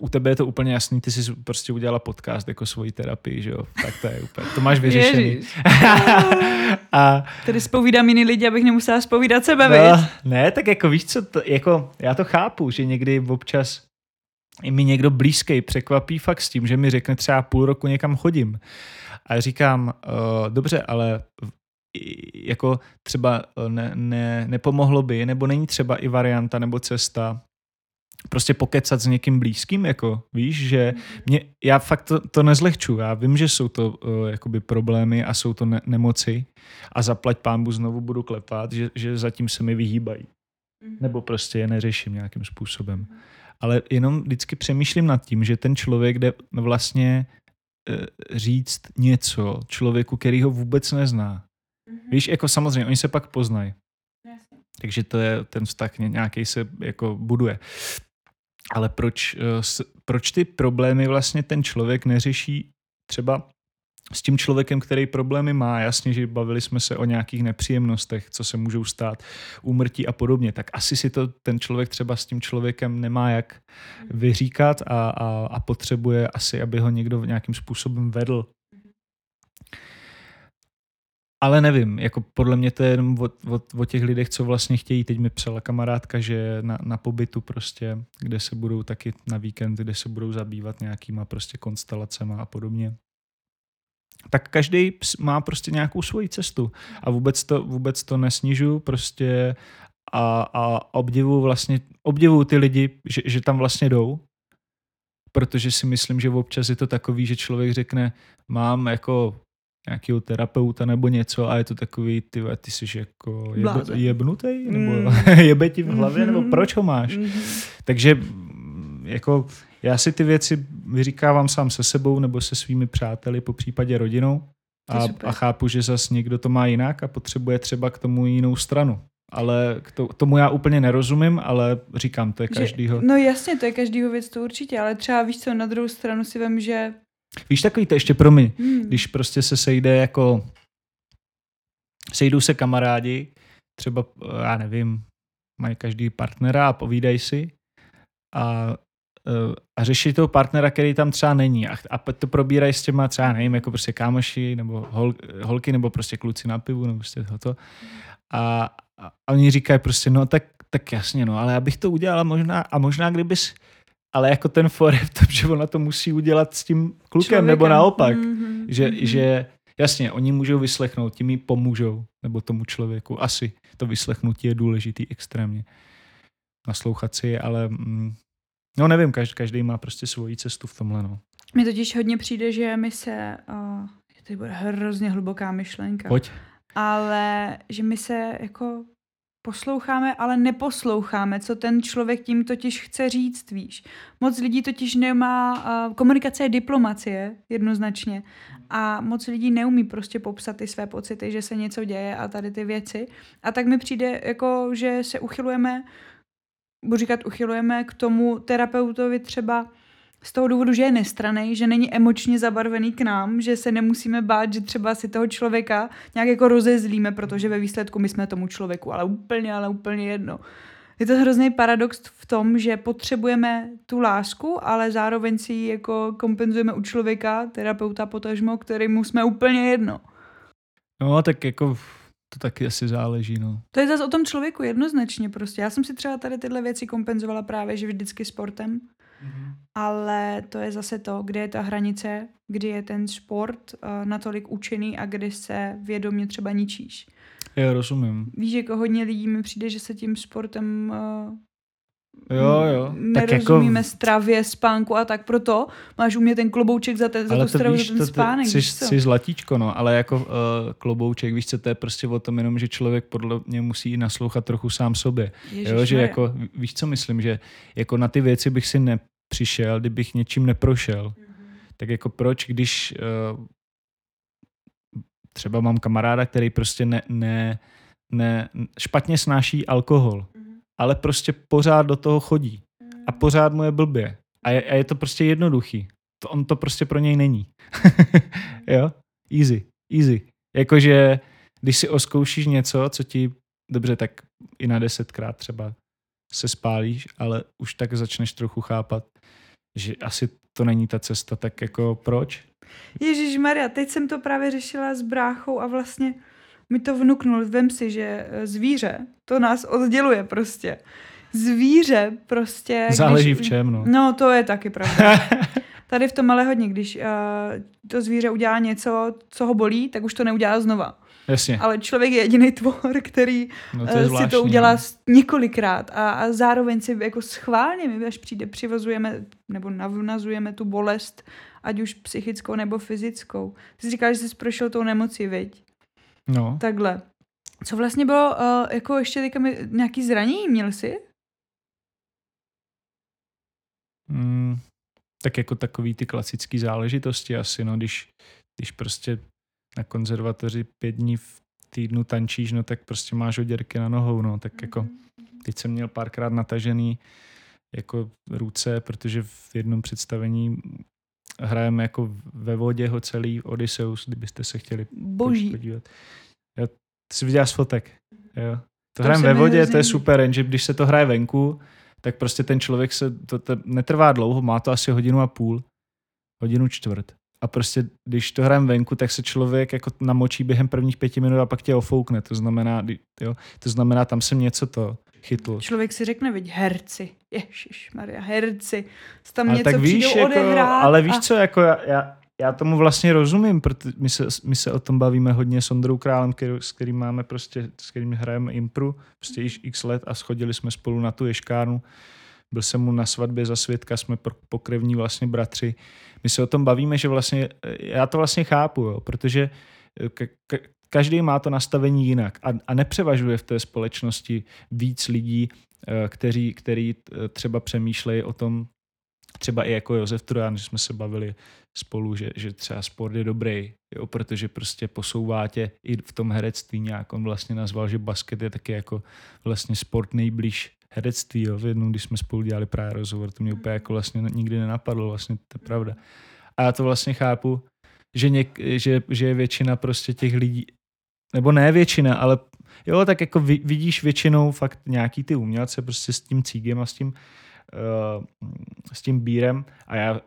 u tebe je to úplně jasný, ty jsi prostě udělala podcast jako svoji terapii, že jo? Tak to je úplně, to máš vyřešený. a, Tady spovídám jiný lidi, abych nemusela spovídat sebe, no, Ne, tak jako víš co, to, jako já to chápu, že někdy občas i mi někdo blízký překvapí fakt s tím, že mi řekne třeba půl roku někam chodím. A říkám, uh, dobře, ale jako třeba ne, ne, nepomohlo by, nebo není třeba i varianta nebo cesta prostě pokecat s někým blízkým, jako víš, že mě, já fakt to, to nezlehču, já vím, že jsou to uh, jakoby problémy a jsou to ne- nemoci a zaplať pámbu znovu budu klepat, že, že zatím se mi vyhýbají. Mhm. Nebo prostě je neřeším nějakým způsobem. Ale jenom vždycky přemýšlím nad tím, že ten člověk jde vlastně uh, říct něco člověku, který ho vůbec nezná. Mm-hmm. Víš, jako samozřejmě, oni se pak poznají. Takže to je ten vztah nějaký se jako buduje ale proč, eh, proč ty problémy vlastně ten člověk neřeší třeba s tím člověkem, který problémy má, jasně, že bavili jsme se o nějakých nepříjemnostech, co se můžou stát, úmrtí a podobně, tak asi si to ten člověk třeba s tím člověkem nemá jak vyříkat a, a, a potřebuje asi, aby ho někdo nějakým způsobem vedl ale nevím, jako podle mě to je jenom o, o, o těch lidech, co vlastně chtějí. Teď mi psala kamarádka, že na, na pobytu prostě, kde se budou taky na víkend, kde se budou zabývat nějakýma prostě konstelacema a podobně. Tak každý má prostě nějakou svoji cestu a vůbec to, vůbec to nesnižu prostě a, a obdivu vlastně, obdivu ty lidi, že, že tam vlastně jdou, protože si myslím, že občas je to takový, že člověk řekne, mám jako nějakého terapeuta nebo něco a je to takový, ty, ty jsi jako jeb, jebnutý, nebo Mm. jebe ti v hlavě, nebo Mhm. proč ho máš? Mhm. Takže mm, jako já si ty věci vyříkávám sám se sebou nebo se svými přáteli, po případě rodinou a, a chápu, že zas někdo to má jinak a potřebuje třeba k tomu jinou stranu. Ale k to, tomu já úplně nerozumím, ale říkám, to je Že- každýho. No jasně, to je každýho věc, to určitě, ale třeba víš co, na druhou stranu si vím, že... Víš, takový to ještě pro mě, Hmm, když prostě se sejde jako sejdou se kamarádi, třeba, já nevím, mají každý partnera a povídají si a, eh, a řeší toho partnera, který tam třeba není a, a to probírají s těma třeba, nevím, jako prostě kámoši nebo hol, holky nebo prostě kluci na pivu nebo prostě toto. A, a, oni říkají prostě, no tak, tak jasně, no, ale já bych to udělala možná a možná kdybys ale jako ten for je v tom, že ona to musí udělat s tím klukem, nebo člověkem. naopak. Mhm, Že, mhm. že jasně, oni můžou vyslechnout, tím jí pomůžou, nebo tomu člověku. Asi to vyslechnutí je důležitý extrémně. Naslouchat si, ale mm, no nevím, každý, každý má prostě svoji cestu v tomhle. No. Mně totiž hodně přijde, že my se... Uh, to bude hrozně hluboká myšlenka. Pojď. ale že my se jako posloucháme, ale neposloucháme, co ten člověk tím totiž chce říct, víš. Moc lidí totiž nemá, uh, komunikace je diplomacie, jednoznačně, a moc lidí neumí prostě popsat ty své pocity, že se něco děje a tady ty věci. A tak mi přijde, jako, že se uchylujeme, budu říkat uchylujeme k tomu terapeutovi třeba z toho důvodu, že je nestranej, že není emočně zabarvený k nám, že se nemusíme bát, že třeba si toho člověka nějak jako rozezlíme, protože ve výsledku my jsme tomu člověku, ale úplně, ale úplně jedno. Je to hrozný paradox v tom, že potřebujeme tu lásku, ale zároveň si ji jako kompenzujeme u člověka, terapeuta potažmo, kterýmu jsme úplně jedno. No tak jako to taky asi záleží. No. To je zase o tom člověku jednoznačně prostě. Já jsem si třeba tady tyhle věci kompenzovala právě, že vždycky sportem, ale to je zase to, kde je ta hranice, kdy je ten sport uh, natolik účinný a kdy se vědomě třeba ničíš. Já rozumím. Víš, jako hodně lidí mi přijde, že se tím sportem uh, Jo, jo. Tak nerozumíme jako, stravě, spánku a tak proto máš u mě ten klobouček za, ten, za tu to stravu, víš, za ten to, spánek, jsi, víš co? jsi zlatíčko, no, ale jako uh, klobouček, víš co, to je prostě o tom jenom, že člověk podle mě musí naslouchat trochu sám sobě. jo, že jako, víš co myslím, že jako na ty věci bych si nepřišel, kdybych něčím neprošel. Tak jako proč, když uh, třeba mám kamaráda, který prostě ne, ne, ne, špatně snáší alkohol, Mhm. ale prostě pořád do toho chodí a pořád mu je blbě. A je, a je to prostě jednoduchý. To, on to prostě pro něj není. jo? Easy. Easy. Jakože, když si oskoušíš něco, co ti, dobře, tak i na desetkrát třeba se spálíš, ale už tak začneš trochu chápat, že asi to není ta cesta, tak jako proč? Ježíš Maria, teď jsem to právě řešila s bráchou a vlastně mi to vnuknul. Vem si, že eh, zvíře, to nás odděluje prostě. Zvíře prostě... Záleží když, v čem, no. No, to je taky pravda. Tady v tom ale hodně, když uh, to zvíře udělá něco, co ho bolí, tak už to neudělá znova. Jasně, Ale člověk je jediný tvor, který no to to je si zvláštní. to udělá no. s- několikrát a, a zároveň si jako schválně, my až přijde, přivozujeme nebo navnazujeme tu bolest, ať už psychickou nebo fyzickou. Ty jsi říkal, že jsi prošel tou nemocí, viď? No, Takhle. Co vlastně bylo, uh, jako ještě teďka mi, nějaký zranění měl jsi? mm, tak jako takový ty klasické záležitosti asi, no, když, když prostě na konzervatoři pět dní v týdnu tančíš, no tak prostě máš oděrky na nohou, no, tak jako teď jsem měl párkrát natažený jako ruce, protože v jednom představení hrajeme jako ve vodě ho celý Odysseus, kdybyste se chtěli Boží. podívat. Já, jsi viděla z fotek, jo. To To hrajeme ve vodě, hrozně to je super, jenže když se to hraje venku, tak prostě ten člověk se, to, to netrvá dlouho, má to asi hodinu a půl, hodinu čtvrt. A prostě, když to hrajeme venku, tak se člověk jako namočí během prvních pěti minut a pak tě ofoukne. To znamená, jo, to znamená, tam jsem něco to chytl. Člověk si řekne, viď, herci. Ježiš Maria, herci. Tam Ale něco tak víš, jako, odehrát. ale víš a... co, jako já, já, já tomu vlastně rozumím, protože my se, my se o tom bavíme hodně s Ondrou Králem, který, s kterým máme prostě, s kterým hrajeme impru, prostě již x let a schodili jsme spolu na tu ješkárnu byl jsem mu na svatbě za svědka, jsme pokrevní vlastně bratři. My se o tom bavíme, že vlastně, já to vlastně chápu, jo, protože k, k, každý má to nastavení jinak a, a nepřevažuje v té společnosti víc lidí, eh, kteří, kteří třeba přemýšlejí o tom, třeba i jako Josef Trojan, že jsme se bavili spolu, že, že třeba sport je dobrý, jo, protože prostě posouvá tě i v tom herectví nějak. On vlastně nazval, že basket je taky jako vlastně sport nejblíž herectví. Jo. V jednou, když jsme spolu dělali právě rozhovor, to mě úplně jako vlastně nikdy nenapadlo, vlastně to je pravda. A já to vlastně chápu, že, něk, že, že je většina prostě těch lidí, nebo ne většina, ale jo, tak jako vidíš většinou fakt nějaký ty umělce prostě s tím cígem a s tím, uh, s tím bírem a já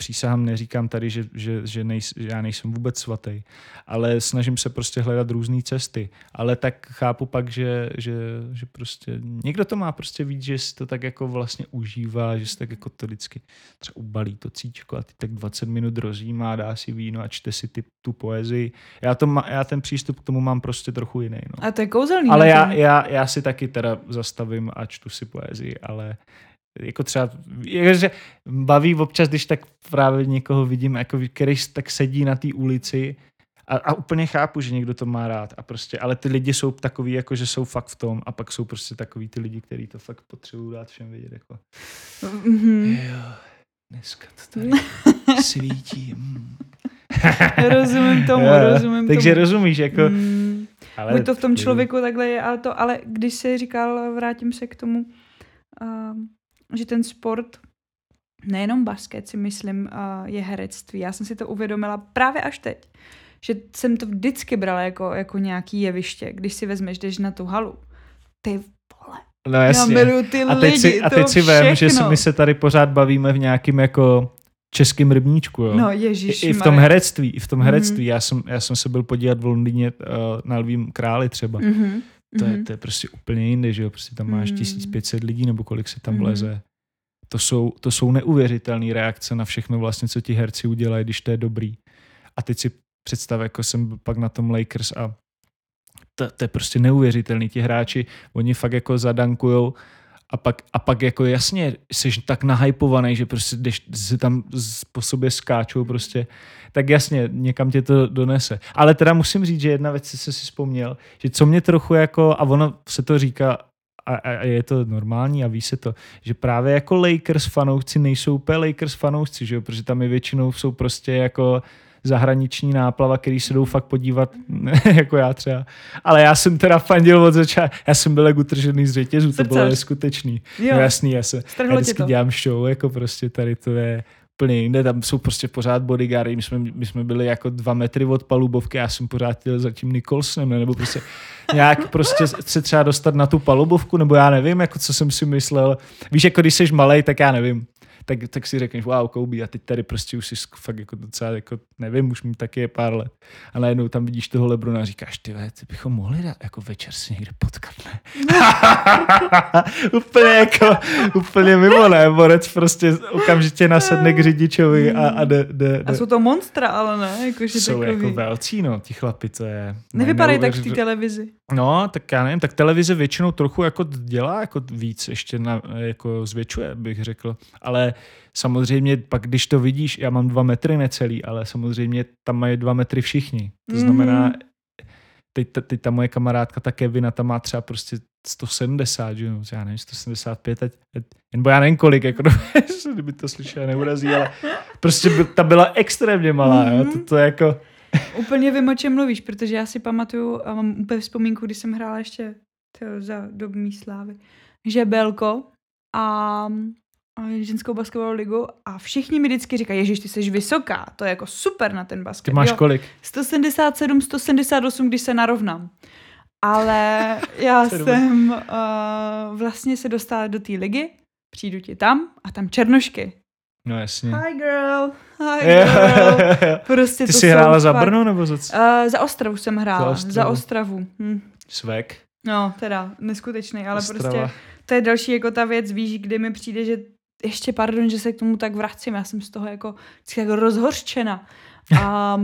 přísahám neříkám tady, že, že, že, nejs, že já nejsem vůbec svatý, ale snažím se prostě hledat různé cesty. Ale tak chápu pak, že, že, že prostě někdo to má prostě víc, že si to tak jako vlastně užívá, že si tak jako to vždycky třeba ubalí to cíčko a ty tak 20 minut rozjímá, dá si víno a čte si ty, tu poezii. Já, to má, já ten přístup k tomu mám prostě trochu jiný. No. A to je kouzelný. Ale já, já, já si taky teda zastavím a čtu si poezii, ale jako třeba, že baví občas, když tak právě někoho vidím, jako, který tak sedí na té ulici a, a, úplně chápu, že někdo to má rád a prostě, ale ty lidi jsou takový, jako že jsou fakt v tom a pak jsou prostě takový ty lidi, kteří to fakt potřebují dát všem vidět, jako mm-hmm. jo, dneska to tady svítí. Mm. rozumím tomu, jo, rozumím Takže tomu. rozumíš, jako... Mm. Ale Buď to v tom člověku takhle je, ale to, ale když jsi říkal, vrátím se k tomu, že ten sport, nejenom basket si myslím, je herectví. Já jsem si to uvědomila právě až teď. Že jsem to vždycky brala jako, jako nějaký jeviště, když si vezmeš, jdeš na tu halu. Ty vole, No jasně. Já miluji ty a teď lidi, si, a teď si vem, že my se tady pořád bavíme v nějakým jako českým rybníčku, jo. No, ježiš, I, I v tom herectví, i v tom herectví. Mm-hmm. Já, jsem, já jsem se byl podívat v Londýně uh, na Lvím králi třeba. Mm-hmm. To, je, to je prostě úplně jinde, že jo. Prostě tam máš mm-hmm. 1500 lidí, nebo kolik se tam mm-hmm. leze to jsou, to jsou neuvěřitelné reakce na všechno vlastně, co ti herci udělají, když to je dobrý. A teď si představ, jako jsem pak na tom Lakers a to, to je prostě neuvěřitelný. Ti hráči, oni fakt jako zadankujou a pak, a pak jako jasně jsi tak nahypovaný, že prostě když se tam po sobě skáčou prostě, tak jasně někam tě to donese. Ale teda musím říct, že jedna věc se si vzpomněl, že co mě trochu jako, a ono se to říká a, a je to normální a ví se to, že právě jako Lakers fanoušci nejsou úplně Lakers fanoušci, že jo? protože tam je většinou jsou prostě jako zahraniční náplava, který se jdou fakt podívat, jako já třeba. Ale já jsem teda fandil od začátku, já jsem byl jako utržený z řetězu, to bylo neskutečný. Jo. No jasný, já, se, já vždycky dělám show, jako prostě tady to je úplně jinde, tam jsou prostě pořád bodyguardy, my jsme, my jsme byli jako dva metry od palubovky, já jsem pořád jel za tím Nicholsonem, nebo prostě nějak prostě se třeba dostat na tu palubovku, nebo já nevím, jako co jsem si myslel. Víš, jako když jsi malý, tak já nevím tak, tak si řekneš, wow, Kobe, a teď tady prostě už si fakt jako docela, jako nevím, už mi taky je pár let. A najednou tam vidíš toho Lebrona a říkáš, ty ve, ty bychom mohli dát, jako večer si někde potkat, ne? úplně jako, úplně mimo, ne? Borec prostě okamžitě nasedne k řidičovi a, a jde, jde, jde. A jsou to monstra, ale ne? Jako, že jsou takový. jako velcí, no, ti chlapi, to je... Nevypadají tak v té televizi. No, tak já nevím, tak televize většinou trochu jako dělá jako víc, ještě na, jako zvětšuje, bych řekl, ale samozřejmě pak, když to vidíš, já mám dva metry necelý, ale samozřejmě tam mají dva metry všichni. To mm-hmm. znamená, teď, teď ta moje kamarádka, ta Kevina, tam má třeba prostě 170, že jo, já nevím, 175, ať, nebo já nevím kolik, jako, kdyby to slyšela, neurazí, ale prostě by, ta byla extrémně malá, mm-hmm. jo, to, to jako... Úplně vím, o čem mluvíš, protože já si pamatuju a mám úplně vzpomínku, když jsem hrála ještě tyjo, za dob mý slávy, Žebelko a ženskou basketbalovou ligu a všichni mi vždycky říkají, ježiš, ty jsi vysoká, to je jako super na ten basket. Ty máš jo, kolik? 177, 178, když se narovnám. Ale já jsem uh, vlastně se dostala do té ligy, přijdu ti tam a tam černošky. No jasně. Hi girl, hi girl. prostě Ty jsi hrála fakt... za Brno nebo za co? Uh, za Ostravu jsem hrála, za Ostravu. Za Ostravu. Hm. Svek. No, teda, neskutečný, ale Ostrava. prostě to je další jako ta věc, víš, kdy mi přijde, že ještě pardon, že se k tomu tak vracím, já jsem z toho jako, jako rozhořčena. A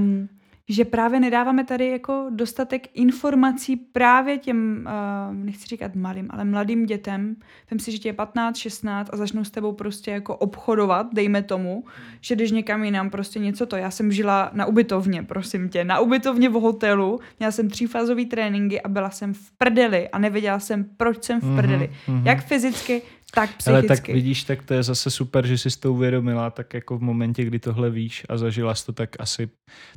že právě nedáváme tady jako dostatek informací právě těm, uh, nechci říkat malým, ale mladým dětem. Vem si, že tě je 15, 16 a začnou s tebou prostě jako obchodovat, dejme tomu, že když někam jinam prostě něco to. Já jsem žila na ubytovně, prosím tě, na ubytovně v hotelu, měla jsem třífázový tréninky a byla jsem v prdeli a nevěděla jsem, proč jsem v prdeli. Mm-hmm. Jak fyzicky, tak psychicky. Ale tak vidíš, tak to je zase super, že jsi to uvědomila, tak jako v momentě, kdy tohle víš a zažila jsi to, tak asi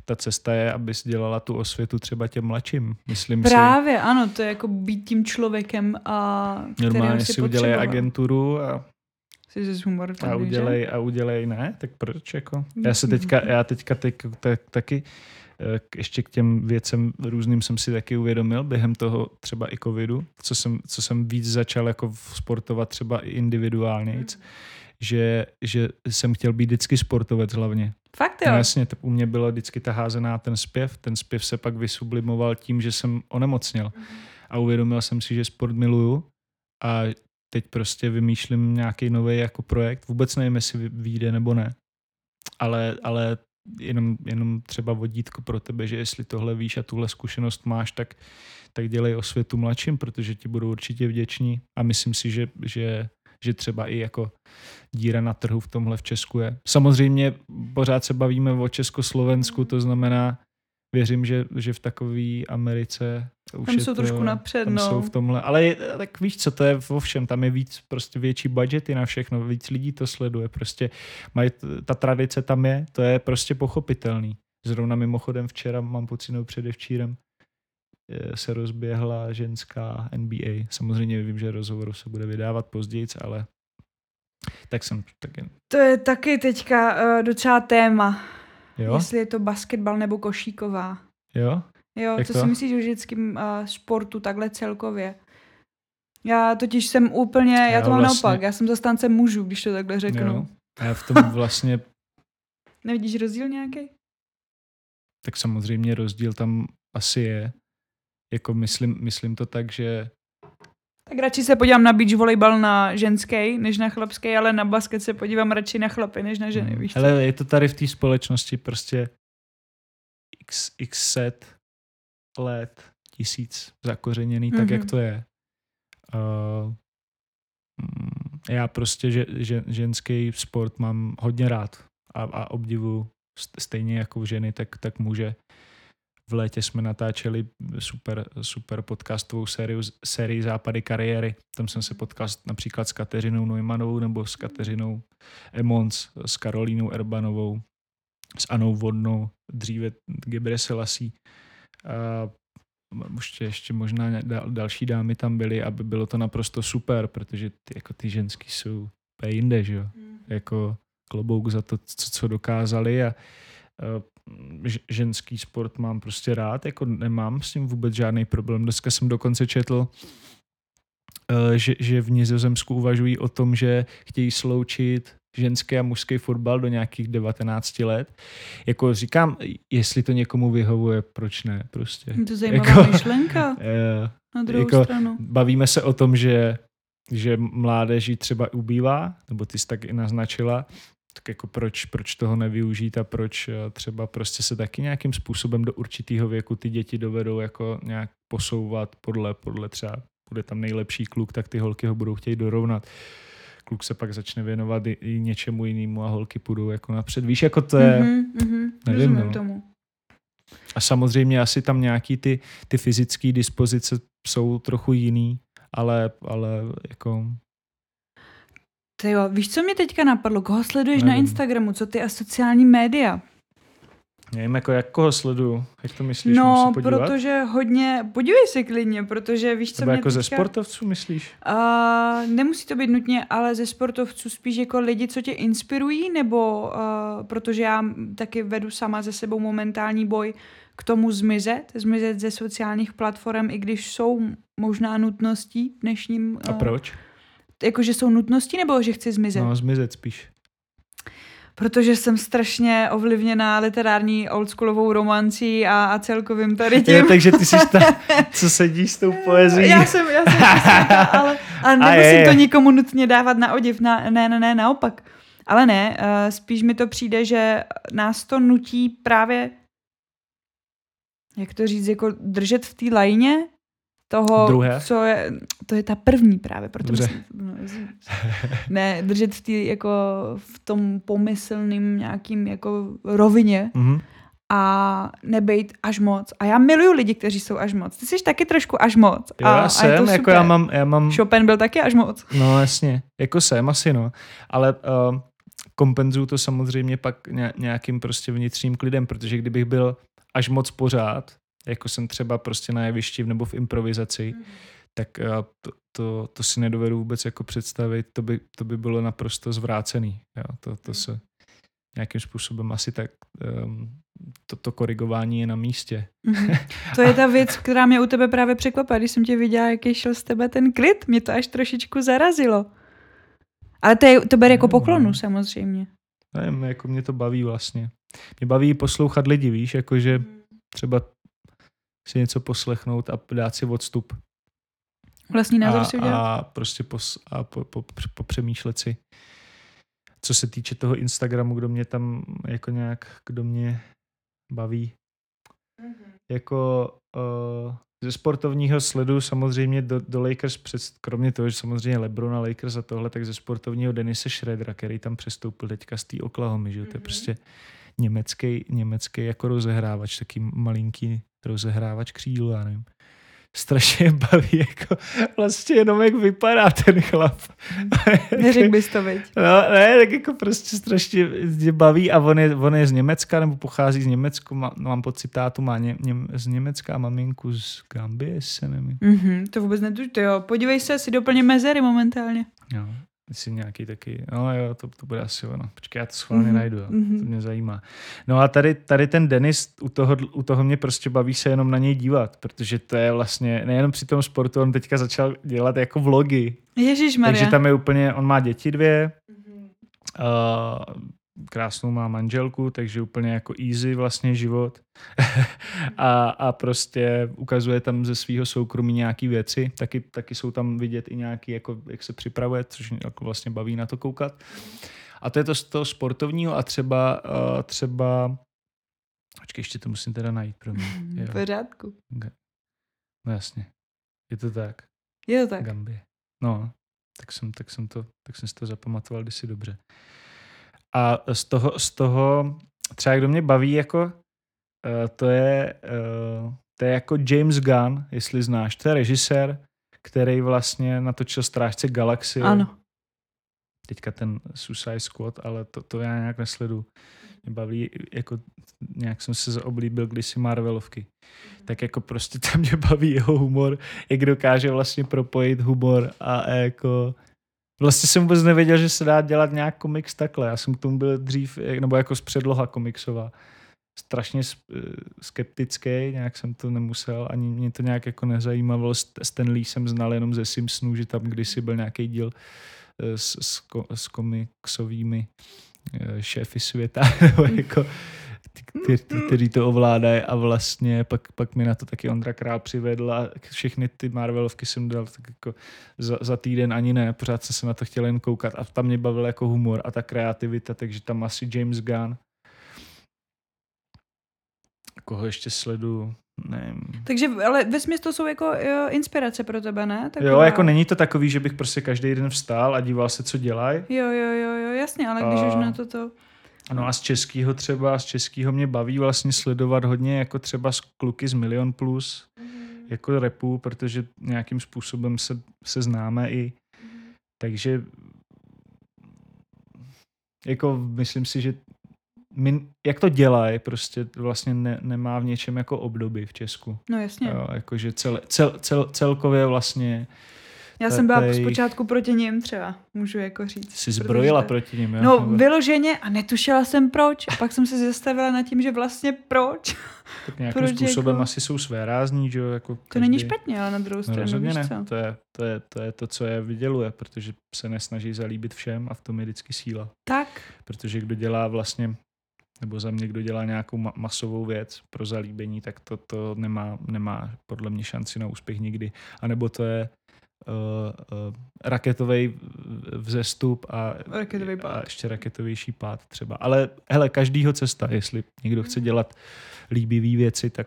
ta cesta je, abys dělala tu osvětu třeba těm mladším, myslím Právě, si. ano, to je jako být tím člověkem a Normálně si udělej agenturu a Jsi humor a udělej, a udělej, ne? Tak proč jako? Já se teďka, já teďka teď, tak, taky ještě k těm věcem různým jsem si taky uvědomil během toho třeba i covidu, co jsem, co jsem víc začal jako sportovat třeba i individuálně, mm. že, že jsem chtěl být vždycky sportovec hlavně. Fakt jo? No jasně, to u mě bylo vždycky ta házená ten zpěv, ten zpěv se pak vysublimoval tím, že jsem onemocněl. Mm. A uvědomil jsem si, že sport miluju a teď prostě vymýšlím nějaký nový jako projekt. Vůbec nevím, jestli vyjde nebo ne. Ale, ale jenom, jenom třeba vodítko pro tebe, že jestli tohle víš a tuhle zkušenost máš, tak, tak dělej osvětu mladším, protože ti budou určitě vděční a myslím si, že, že, že třeba i jako díra na trhu v tomhle v Česku je. Samozřejmě pořád se bavíme o Československu, to znamená, věřím, že, že v takové Americe už tam jsou to, trošku napřed, tam no. jsou v tomhle, ale je, tak víš, co to je vo všem, tam je víc prostě větší budgety na všechno, víc lidí to sleduje, prostě mají, ta tradice tam je, to je prostě pochopitelný. Zrovna mimochodem včera, mám pocit, no předevčírem, se rozběhla ženská NBA. Samozřejmě vím, že rozhovoru se bude vydávat později, ale tak jsem taky... To je taky teďka uh, docela téma. Jo? Jestli je to basketbal nebo košíková. Jo? Jo, Jak co to? si myslíš o ženském uh, sportu takhle celkově? Já totiž jsem úplně, já, já to mám vlastně... naopak, já jsem zastánce mužů, když to takhle řeknu. Jo. Já v tom vlastně... Nevidíš rozdíl nějaký? Tak samozřejmě rozdíl tam asi je. Jako myslím, myslím to tak, že tak radši se podívám na beach volejbal na ženský, než na chlapský, ale na basket se podívám radši na chlapy, než na ženy, hmm. víš Ale je to tady v té společnosti prostě x, x set let, tisíc zakořeněný, mm-hmm. tak jak mhm. to je. Uh, já prostě že, že, ženský sport mám hodně rád a, a obdivu stejně jako ženy, tak, tak muže. V létě jsme natáčeli super, super podcastovou sériu, sérii Západy kariéry. Tam jsem se potkal například s Kateřinou Neumannovou nebo s Kateřinou Emons, s Karolínou Erbanovou, s Anou Vodnou, dříve Gebre Selassie. A ještě, ještě možná další dámy tam byly, aby bylo to naprosto super, protože ty, jako ty ženský jsou jinde, že jo? Mm. Jako klobouk za to, co, co dokázali a ženský sport mám prostě rád, jako nemám s tím vůbec žádný problém. Dneska jsem dokonce četl, e, že, že v Nizozemsku uvažují o tom, že chtějí sloučit ženský a mužský fotbal do nějakých 19 let. Jako říkám, jestli to někomu vyhovuje, proč ne, prostě. Je to zajímavá jako, myšlenka. Uh, na druhou jako, stranu. Bavíme se o tom, že že mládeží třeba ubývá, nebo ty jsi tak i naznačila, tak jako proč, proč toho nevyužít a proč eh, třeba prostě se taky nějakým způsobem do určitého věku ty děti dovedou jako nějak posouvat podle, podle třeba bude tam nejlepší kluk, tak ty holky ho budou chtějí dorovnat. Kluk se pak začne věnovat i, i něčemu jinému a holky půjdou jako napřed. Víš, jako to je... Mm-hmm, mm-hmm, nevím, no. tomu. A samozřejmě asi tam nějaký ty, ty fyzické dispozice jsou trochu jiný, ale, ale jako ty jo, víš, co mě teďka napadlo? Koho sleduješ Nevím. na Instagramu? Co ty a sociální média? Nevím, jako jak koho sleduju. Jak to myslíš? No, protože hodně, podívej se klidně, protože víš, co Nebo mě jako teďka... ze sportovců myslíš? Uh, nemusí to být nutně, ale ze sportovců spíš jako lidi, co tě inspirují, nebo uh, protože já taky vedu sama ze sebou momentální boj k tomu zmizet, zmizet ze sociálních platform, i když jsou možná nutností v dnešním... Uh, a proč? Jako, že jsou nutnosti, nebo že chci zmizet? No, zmizet spíš. Protože jsem strašně ovlivněná literární oldschoolovou romancí a, a celkovým tady tím. Je, takže ty jsi ta, co sedí s tou poezí. Já jsem, já jsem ta, ale, ale nemusím je, je. to nikomu nutně dávat na odiv, na, ne, ne, ne, naopak. Ale ne, uh, spíš mi to přijde, že nás to nutí právě jak to říct, jako držet v té lajně toho, Druhé? co je, to je ta první právě, proto Dobře. myslím, no, ne, držet v, tý, jako v tom pomyslným nějakým jako rovině Mhm. a nebejt až moc. A já miluju lidi, kteří jsou až moc. Ty jsi taky trošku až moc. Jo, a, já a je jsem, to jako já mám, já mám, Chopin byl taky až moc. no jasně, jako jsem asi no, ale uh, kompenzuju to samozřejmě pak ně- nějakým prostě vnitřním klidem, protože kdybych byl až moc pořád, jako jsem třeba prostě na jevišti nebo v improvizaci, tak uh, to, to, to si nedovedu vůbec jako představit, to by, to by bylo naprosto zvrácený. Jo? To, to se nějakým způsobem asi tak um, to, to korigování je na místě. Mhm. To je ta věc, která mě u tebe právě překvapila, když jsem tě viděla, jaký šel z tebe ten klid. Mě to až trošičku zarazilo. Ale to, je, to ber jako No, poklonu no. samozřejmě. Nevím, jako mě to baví vlastně. Mě baví poslouchat lidi, víš, jakože třeba si něco poslechnout a dát si odstup. Vlastní názor a, si udělat. a prostě pos, a po, po, popřemýšlet si. Co se týče toho Instagramu, kdo mě tam jako nějak, kdo mě baví. Jako uh, ze sportovního sledu samozřejmě do, do Lakers, před, kromě toho, že samozřejmě Lebron a Lakers a tohle, tak ze sportovního Denise Schroedera, který tam přestoupil teďka z té Oklahomy, že jo, to je Mhm. prostě německý, německý jako rozehrávač, taký malinký rozehrávač křídla, já nevím. Strašně baví, jako vlastně jenom jak vypadá ten chlap. Neřekl bys to, veď. No, ne, tak jako prostě strašně mě baví a on je, on je z Německa, nebo pochází z Německa, má, mám pocit, tátu má ně, ně, z Německa a maminku z Gambie, se nevím. Mhm, to vůbec netuž, to jo. Podívej se, si doplně mezery momentálně. Jo, jestli nějaký taky, no jo, to, to bude asi ono. Počkej, já to schválně Mhm, najdu, jo. mhm. to mě zajímá. No a tady, tady ten Denis, u toho, u toho mě prostě baví se jenom na něj dívat, protože to je vlastně, nejenom při tom sportu, on teďka začal dělat jako vlogy, Ježíš takže tam je úplně, on má děti dvě, Mhm. Uh, krásnou má manželku, takže úplně jako easy vlastně život. a, a prostě ukazuje tam ze svého soukromí nějaký věci. Taky, taky jsou tam vidět i nějaký, jako, jak se připravuje, což mě jako vlastně baví na to koukat. A to je to z toho sportovního a třeba, uh, třeba Počkej, ještě to musím teda najít pro mě. Jo. V pořádku. No jasně. Je to tak. Je to tak. Gambie. No, tak jsem, tak jsem to, tak jsem si to zapamatoval kdysi dobře. A z toho, z toho třeba kdo mě baví, jako uh, to je, uh, to je jako James Gunn, jestli znáš. To je režisér, který vlastně natočil Strážce galaxie. Ano. Teďka ten Suicide Squad, ale to, to já nějak nesledu. Mě baví, jako nějak jsem se zaoblíbil kdysi Marvelovky. Tak jako prostě tam mě baví jeho humor, jak dokáže vlastně propojit humor a, a jako Vlastně jsem vůbec nevěděl, že se dá dělat nějak komiks takhle. Já jsem k tomu byl dřív, nebo jako z předloha komiksová. Strašně eh, skeptický, nějak jsem to nemusel, ani mě to nějak jako nezajímalo. Stan Lee jsem znal jenom ze Simpsonů, že tam kdysi byl nějaký díl eh, s, s, s komiksovými eh, šéfy světa, nebo jako ty, ty, ty, kteří to ovládají a vlastně pak, pak mi na to taky Ondra Král přivedl a všechny ty Marvelovky jsem dal tak jako za, za týden ani ne, pořád jsem se na to chtěl jen koukat a tam mě bavil jako humor a ta kreativita, takže tam asi James Gunn. Koho ještě sledu, nevím. Takže, ale ve smyslu to jsou jako jo, inspirace pro tebe, ne? Taková... Jo, jako není to takový, že bych prostě každý den vstál a díval se, co dělají. Jo, jo, jo, jo, jasně, ale když A- už na to to... No a z českého třeba, z českého mě baví vlastně sledovat hodně jako třeba z kluky z Milion Plus, jako repu, protože nějakým způsobem se, se známe i. Takže jako myslím si, že my, jak to dělají, prostě vlastně ne, nemá v něčem jako obdoby v Česku. No jasně. Jo, jakože cel, cel, cel, celkově vlastně Já jsem byla tady- zpočátku proti ním třeba, můžu jako říct. si protože zbrojila proti ním. Jo? No, Nebo vyloženě a netušila jsem proč. A pak jsem se zastavila nad tím, že vlastně proč. tak nějakým proč způsobem jako- asi jsou své rázní, že jo? Jako To není každý- špatně, ale na druhou No stranu, rozhodně víš ne. co? To je, to, je, to je to, co je vyděluje, protože se nesnaží zalíbit všem a v tom je vždycky síla. Tak, Protože kdo dělá vlastně, nebo za mě, kdo dělá nějakou ma- masovou věc pro zalíbení, tak to, to nemá, nemá podle mě šanci na úspěch nikdy. A nebo to je uh, uh, raketový vzestup a, Raketový pád. a ještě raketovější pád třeba. Ale hele, každýho cesta, jestli někdo chce dělat líbivý věci, tak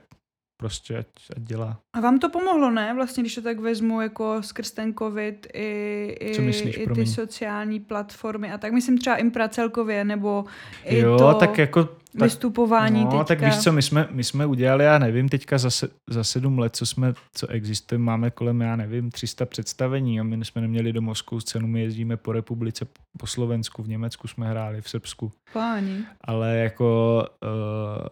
prostě ať, ať dělá. A vám to pomohlo, ne? Vlastně, když to tak vezmu jako skrz ten covid i, i, Co myslíš, i ty promiň? sociální platformy a tak. Myslím třeba Impra celkově, nebo i jo, to tak jako... Tak, vystupování no, teďka. tak víš co, my jsme, my jsme udělali, já nevím, teďka za, se, za sedm let, co jsme, co existuje, máme kolem, já nevím, 300 představení a my jsme neměli domovskou scénu, my jezdíme po republice, po Slovensku, v Německu jsme hráli, v Srbsku, Páni. ale jako uh,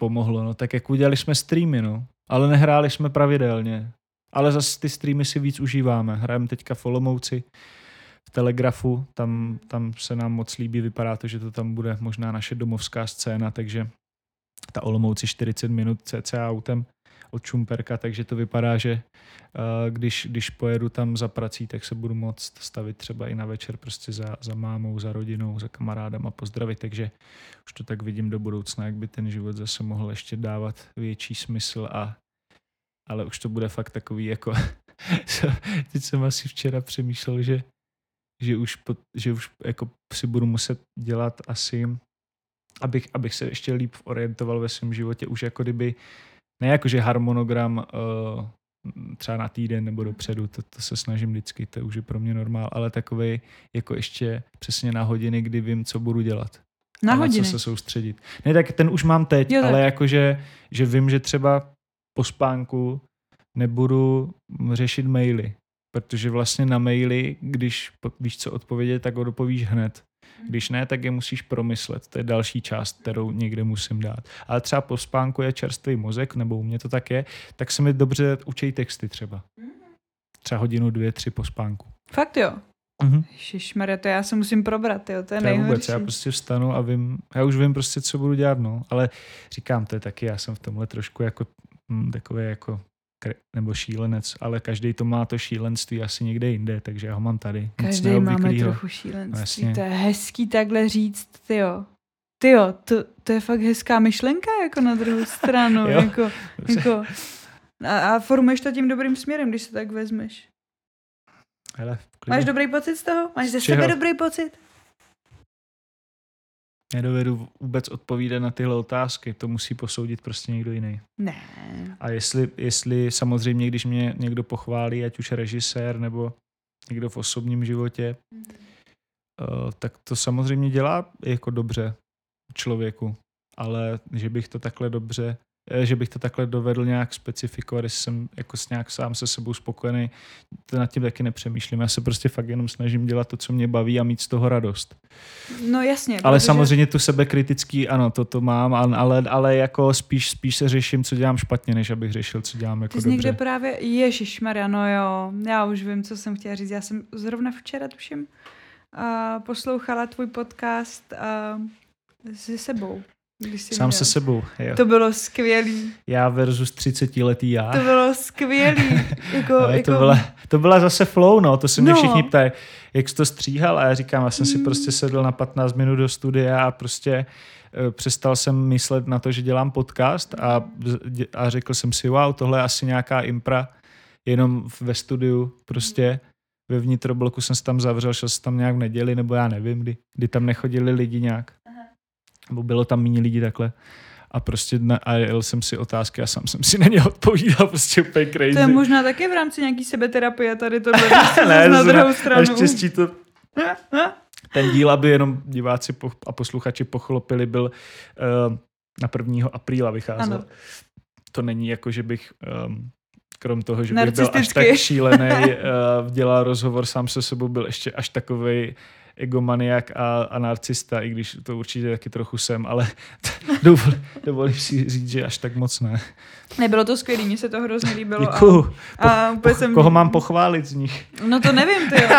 pomohlo, no tak jak udělali jsme streamy, no, ale nehráli jsme pravidelně, ale zase ty streamy si víc užíváme, hrajeme teďka v Olomouci, v Telegrafu, tam, tam se nám moc líbí, vypadá to, že to tam bude možná naše domovská scéna, takže ta Olomouci 40 minut cca autem od Čumperka, takže to vypadá, že uh, když, když pojedu tam za prací, tak se budu moct stavit třeba i na večer prostě za, za mámou, za rodinou, za kamarádama pozdravit, takže už to tak vidím do budoucna, jak by ten život zase mohl ještě dávat větší smysl a ale už to bude fakt takový jako teď jsem asi včera přemýšlel, že že už, po, že už jako si budu muset dělat asi, abych, abych se ještě líp orientoval ve svém životě, už jako kdyby, ne jako že harmonogram uh, třeba na týden nebo dopředu, to, to se snažím vždycky, to už je pro mě normál, ale takový jako ještě přesně na hodiny, kdy vím, co budu dělat. Na a hodiny. Na co se soustředit. Ne, tak ten už mám teď, Jo, tak. ale jakože, že vím, že třeba po spánku nebudu řešit maily, protože vlastně na maily, když víš, co odpovědět, tak odpovíš hned. Když ne, tak je musíš promyslet. To je další část, kterou někde musím dát. Ale třeba po spánku je čerstvý mozek, nebo u mě to tak je, tak se mi dobře učí texty třeba. Třeba hodinu, dvě, tři po spánku. Fakt jo. Mhm. Ježišmarja, to já se musím probrat, jo, to je To nejhorší. vůbec, já prostě vstanu a vím, já už vím prostě, co budu dělat, no. Ale říkám, to je taky, já jsem v tomhle trošku jako hm, takový jako nebo šílenec, ale každý to má to šílenství asi někde jinde, takže já ho mám tady. Každý máme trochu šílenství. jasně. to je hezký takhle říct, tyjo. Tyjo, to, to je fakt hezká myšlenka, jako na druhou stranu. Jo. jako, jako, a, a formuješ to tím dobrým směrem, když se tak vezmeš. Hele, Máš dobrý pocit z toho? Máš ze Z čeho? sebe dobrý pocit? Nedovedu vůbec odpovídat na tyhle otázky, to musí posoudit prostě někdo jiný. Ne. A jestli, jestli samozřejmě, když mě někdo pochválí, ať už režisér nebo někdo v osobním životě, uh, tak to samozřejmě dělá jako dobře člověku. Ale že bych to takhle dobře, že bych to takhle dovedl nějak specifikovat, jestli jsem jako s nějak sám se sebou spokojený, to nad tím taky nepřemýšlím. Já se prostě fakt jenom snažím dělat to, co mě baví a mít z toho radost. No jasně. Ale protože samozřejmě tu sebekritický, ano, to to mám, ale, ale jako spíš, spíš se řeším, co dělám špatně, než abych řešil, co dělám jako Ty jsi dobře. někde právě, ježišmarja, no jo, já už vím, co jsem chtěla říct. Já jsem zrovna včera, tuším, uh, poslouchala tvůj podcast uh, se sebou. Když Sám měl. se sebou, jo. To bylo skvělý. Já versus 30 letý já. To bylo skvělý. jako, Ale jako, to, byla, to byla zase flow, no, to se mě No. všichni ptají, jak jsi to stříhal a já říkám, já jsem si Mm. prostě sedl na 15 minut do studia a prostě eh, přestal jsem myslet na to, že dělám podcast a, a řekl jsem si, wow, tohle je asi nějaká impra, jenom ve studiu prostě ve vnitrobloku jsem se tam zavřel, šel jsem tam nějak v neděli, nebo já nevím, kdy, kdy tam nechodili lidi nějak. Nebo bylo tam méně lidí takhle. A prostě na, a jel jsem si otázky a sám jsem si na ně odpovídal, prostě úplně crazy. to je možná taky v rámci nějaký sebeterapie tady to Ne, na druhou stranu. Naštěstí to ten díl, aby jenom diváci a posluchači pochlopili, byl uh, na 1. apríla vycházel. Ano. To není jako, že bych um, krom toho, že bych byl až tak šílený, uh, dělal rozhovor sám se sebou, byl ještě až takovej egomaniak a, a narcista, i když to určitě taky trochu jsem, ale dovol, dovolím si říct, že až tak moc ne. Nebylo to skvělý, mně se to hrozně líbilo. A, Děkuju. a úplně Po, jsem... koho mám pochválit z nich? No to nevím, ty jo.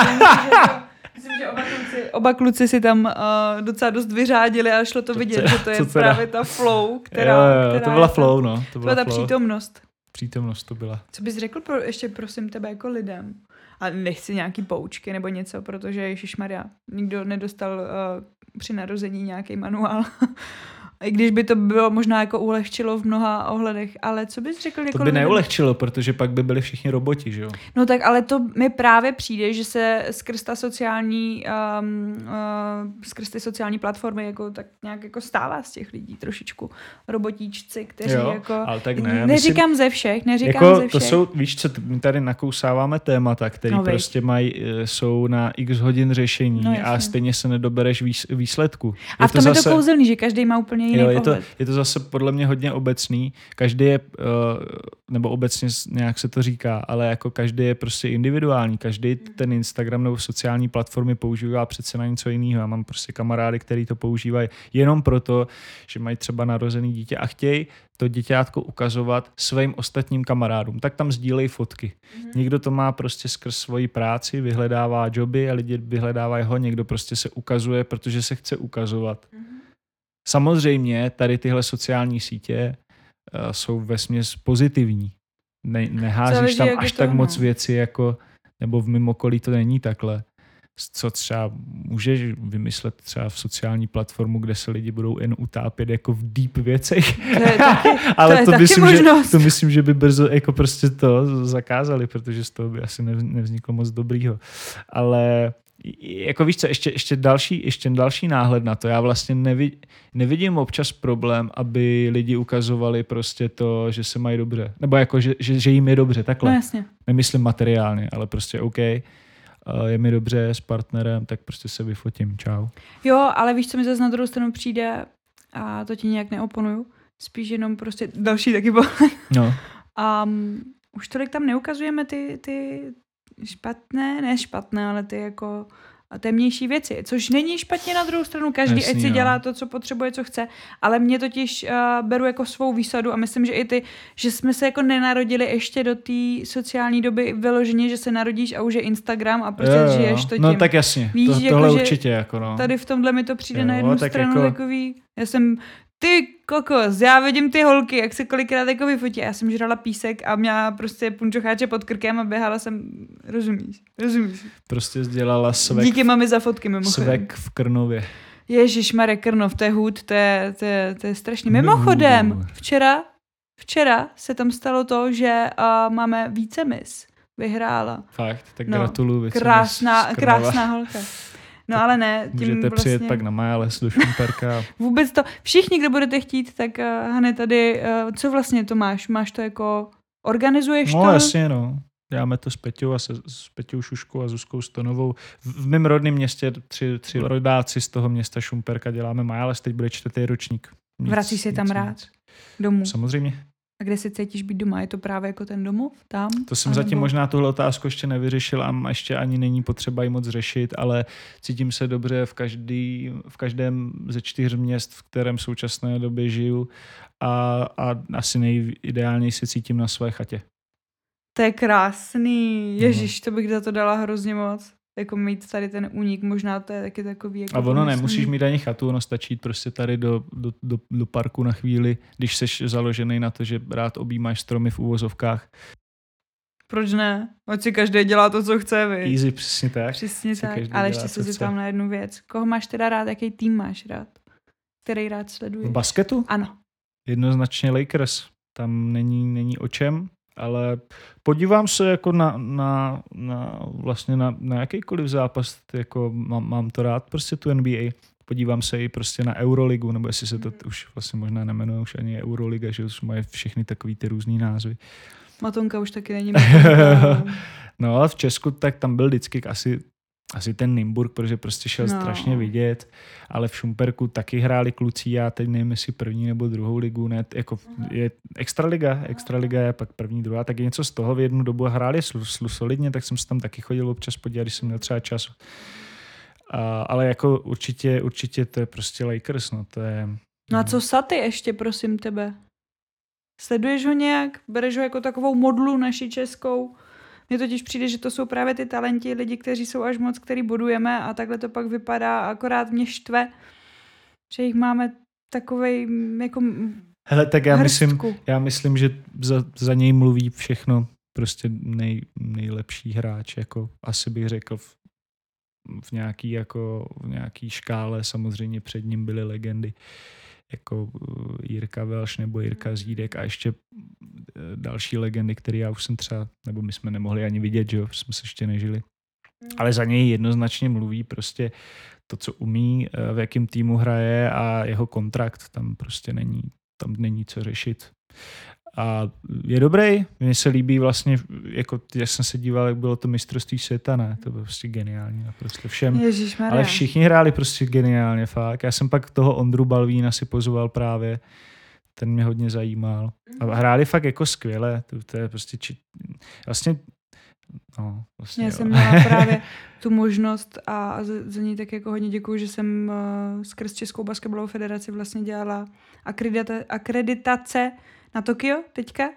Myslím, že oba kluci, oba kluci si tam uh, docela dost vyřádili a šlo to To vidět, že to je to teda- právě ta flow, která, jo, jo, která to byla ta- flow, no. To To byla byla ta flow. přítomnost. Přítomnost to byla. Co bys řekl pro, ještě prosím tebe jako lidem? A nechci nějaký poučky nebo něco, protože Ježíš Maria, nikdo nedostal uh, při narození nějaký manuál. I když by to bylo možná jako ulehčilo v mnoha ohledech, ale co bys řekl? Jako To by neulehčilo, protože pak by byli všichni roboti, že jo? No tak ale to mi právě přijde, že se skrz ta sociální, um, uh, skrz ty sociální platformy jako tak nějak jako stává z těch lidí trošičku robotíčci, kteří Jo, jako... ale tak ne, Neříkám myslím- ze všech, neříkám Jako, ze to všech. jsou, víš co, my tady nakousáváme témata, které No, prostě mají, eh, jsou na x hodin řešení No, a stejně se nedobereš výs, výsledku. A v tom je to kouzelný, že každý má úplně jiný Jo, je to, je to zase podle mě hodně obecný. Každý je, eh, nebo obecně nějak se to říká, ale jako každý je prostě individuální. Každý ten Instagram nebo sociální platformy používá přece na něco jiného. Já mám prostě kamarády, který to používají jenom proto, že mají třeba narozený dítě a chtějí to děťátko ukazovat svým ostatním kamarádům. Tak tam sdílej fotky. Někdo to má prostě skrz svoji práci, vyhledává joby a lidi vyhledávají ho, někdo prostě se ukazuje, protože se chce ukazovat. Samozřejmě tady tyhle sociální sítě uh, jsou vesměs pozitivní. Ne, neházíš Záleží, tam až to, tak no. moc věci, jako, nebo v mimokolí to není takhle. Co třeba můžeš vymyslet třeba v sociální platformu, kde se lidi budou jen utápět jako v deep věcech. To je taky, Ale je to, taky myslím, možnost. že, to myslím, že by brzo jako prostě to zakázali, protože z toho by asi nev- nevzniklo moc dobrýho. Ale jako víš co, ještě, ještě, další, ještě další náhled na to. Já vlastně nevi, nevidím občas problém, aby lidi ukazovali prostě to, že se mají dobře. Nebo jako, že, že, že jim je dobře, takhle. no jasně. Nemyslím materiálně, ale prostě OK, eh, je mi dobře s partnerem, tak prostě se vyfotím, čau. Jo, ale víš, co mi zase na druhou stranu přijde, a to ti nějak neoponuju, spíš jenom prostě další taky bylo. No, Um, už tolik tam neukazujeme ty, ty špatné, ne špatné, ale ty jako temnější věci, což není špatně na druhou stranu, každý Jasný, ať si no. dělá to, co potřebuje, co chce, ale mě totiž uh, beru jako svou výsadu a myslím, že i ty, že jsme se jako nenarodili ještě do té sociální doby vyloženě, že se narodíš a už je Instagram a prostě Jo, jo, jo. žiješ to tím. No tak jasně, Víš, to, jako, tohle že určitě jako no. Tady v tomhle mi to přijde Jo, na jednu stranu jako- takový, já jsem, ty kokos, já vidím ty holky, jak se kolikrát jako vyfotí. Já jsem žrala písek a měla prostě punčocháče pod krkem a běhala jsem, rozumíš, rozumíš. Prostě sdělala svek, Díky mami za fotky mimochodem. svek v Krnově. Ježíš Marek Krnov, to je hud, to je, to je, to je strašný. Mimochodem, včera, včera se tam stalo to, že uh, máme více mis. Vyhrála. Fakt, tak No, gratuluju. Krásná, krásná holka. No ale ne, tím Můžete vlastně... přijet pak na Majales do Šumperka. Vůbec to, všichni, kdo budete chtít, tak uh, Hane tady, uh, co vlastně to máš? Máš to jako, organizuješ no to? jasně, no. Děláme to s Peťou a se, s Peťou Šuškou a Zuzkou Stonovou. V, v mém rodném městě tři, tři rodáci z toho města Šumperka děláme Majales, teď bude čtvrtý ročník. Nic- Vracíš se tam nic rád? Domů. Samozřejmě. A kde si cítíš být doma? Je to právě jako ten domov? Tam? To jsem A zatím možná tuhle otázku ještě nevyřešil a ještě ani není potřeba ji moc řešit, ale cítím se dobře v, každý, v každém ze čtyř měst, v kterém v současné době žiju a, a asi nejideálněji se cítím na své chatě. To je krásný. No. Ježíš, to bych za to dala hrozně moc. Jako mít tady ten únik, možná to je taky takový jako A ono pomyslný. nemusíš mít ani chatu, ono stačí prostě tady do, do, do, do parku na chvíli, když jsi založený na to, že rád objímáš stromy v úvozovkách. Proč ne? Ať si každý dělá to, co chce, vy. Easy, přesně tak. Přesně tak. Ale ještě se tam na jednu věc. Koho máš teda rád, jaký tým máš rád? Který rád sleduješ? V basketu? Ano. Jednoznačně Lakers. Tam není, není o čem, ale podívám se jako na, na, na vlastně na, na jakýkoliv zápas, jako mám, mám to rád, prostě tu NBA. Podívám se i prostě na Euroligu, nebo jestli se to už vlastně možná nemenuje už ani Euroliga, že už mají všechny takový ty různý názvy. Matonka už taky není Matonka. No ale v Česku tak tam byl vždycky asi, asi ten Nymburk, protože prostě šel No. strašně vidět, ale v Šumperku taky hráli kluci, já teď nevím, jestli první nebo druhou ligu, ne, jako je extraliga, extraliga je pak první, druhá, tak je něco z toho v jednu dobu hráli slu, slu, solidně, tak jsem se tam taky chodil občas podívat, když jsem měl třeba čas. A, ale jako určitě, určitě to je prostě Lakers, no to je... No a co Saty ještě, prosím tebe? Sleduješ ho nějak? Bereš ho jako takovou modlu naši českou? Mně totiž přijde, že to jsou právě ty talenti, lidi, kteří jsou až moc, který bodujeme a takhle to pak vypadá. Akorát mě štve, že jich máme takovej jako Hele, tak já myslím. Já myslím, že za, za něj mluví všechno prostě nej, nejlepší hráč, jako asi bych řekl v v nějaký, jako, v nějaký škále samozřejmě před ním byly legendy jako uh, Jirka Velš nebo Jirka Zídek a ještě uh, další legendy, které já už jsem třeba, nebo my jsme nemohli ani vidět, že jo, jsme se ještě nežili. Ale za něj jednoznačně mluví prostě to, co umí, uh, v jakém týmu hraje a jeho kontrakt, tam prostě není, tam není co řešit. A je dobrý, mně se líbí vlastně, jako jak jsem se díval, jak bylo to mistrovství světa, ne, to bylo prostě geniální naprosto všem. Ale všichni hráli prostě geniálně, fakt. Já jsem pak toho Ondru Balvína si pozval právě, ten mě hodně zajímal. A hráli fakt jako skvěle, to, to je prostě, či, vlastně, no, vlastně Já jo. jsem měla právě tu možnost a za, za ní tak jako hodně děkuju, že jsem uh, skrz Českou basketbalovou federaci vlastně dělala akreditace, akreditace na Tokio teďka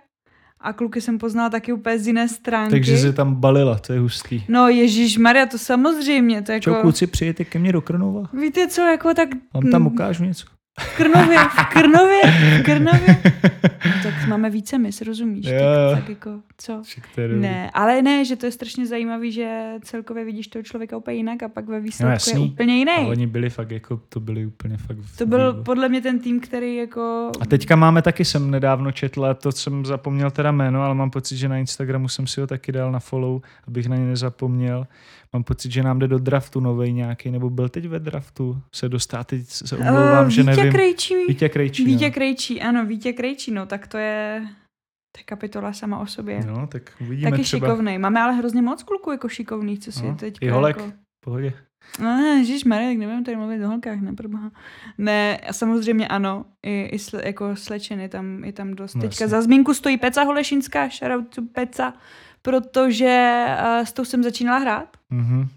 a kluky jsem poznala taky úplně z jiné stránky. Takže se tam balila, to je hustý. No Ježíš Maria, to samozřejmě, to jako... Čo, kluci, přijete ke mně do Krnova? Víte co, jako tak... Vám tam ukážu něco. V Krnově, v Krnově, v Krnově. tak máme více mis, rozumíš? Jo, Tak, tak jako, co? Je. Ne, ale ne, že to je strašně zajímavý, že celkově vidíš toho člověka úplně jinak a pak ve výsledku je jasný. úplně jiný. A oni byli fakt jako, to byli úplně fakt To byl vývoji. podle mě ten tým, který jako... A teďka máme taky, jsem nedávno četla, to jsem zapomněl teda jméno, ale mám pocit, že na Instagramu jsem si ho taky dal na follow, abych na ně nezapomněl. Mám pocit, že nám jde do draftu novej nějaký, nebo byl teď ve draftu, se dostá, teď se omlouvám, Eh, že Vítě nevím. Krejčí. Vítě Krejčí. Vítě no. Krejčí, ano, Vítě Krejčí, no tak to je... To je kapitola sama o sobě. No, tak uvidíme Taky třeba. šikovný. Máme ale hrozně moc kluků jako šikovných, co si No, teď. i holek. Jako... Pohodě. No ne, Ježíš Maria, tak nebudeme tady mluvit o holkách, ne, proboha. Ne, a samozřejmě ano, i, i sle, jako slečen je tam, je tam dost. No, Teďka jasně. za zmínku stojí Peca Holešinská, shoutout to Peca, protože uh, s tou jsem začínala hrát. Mhm.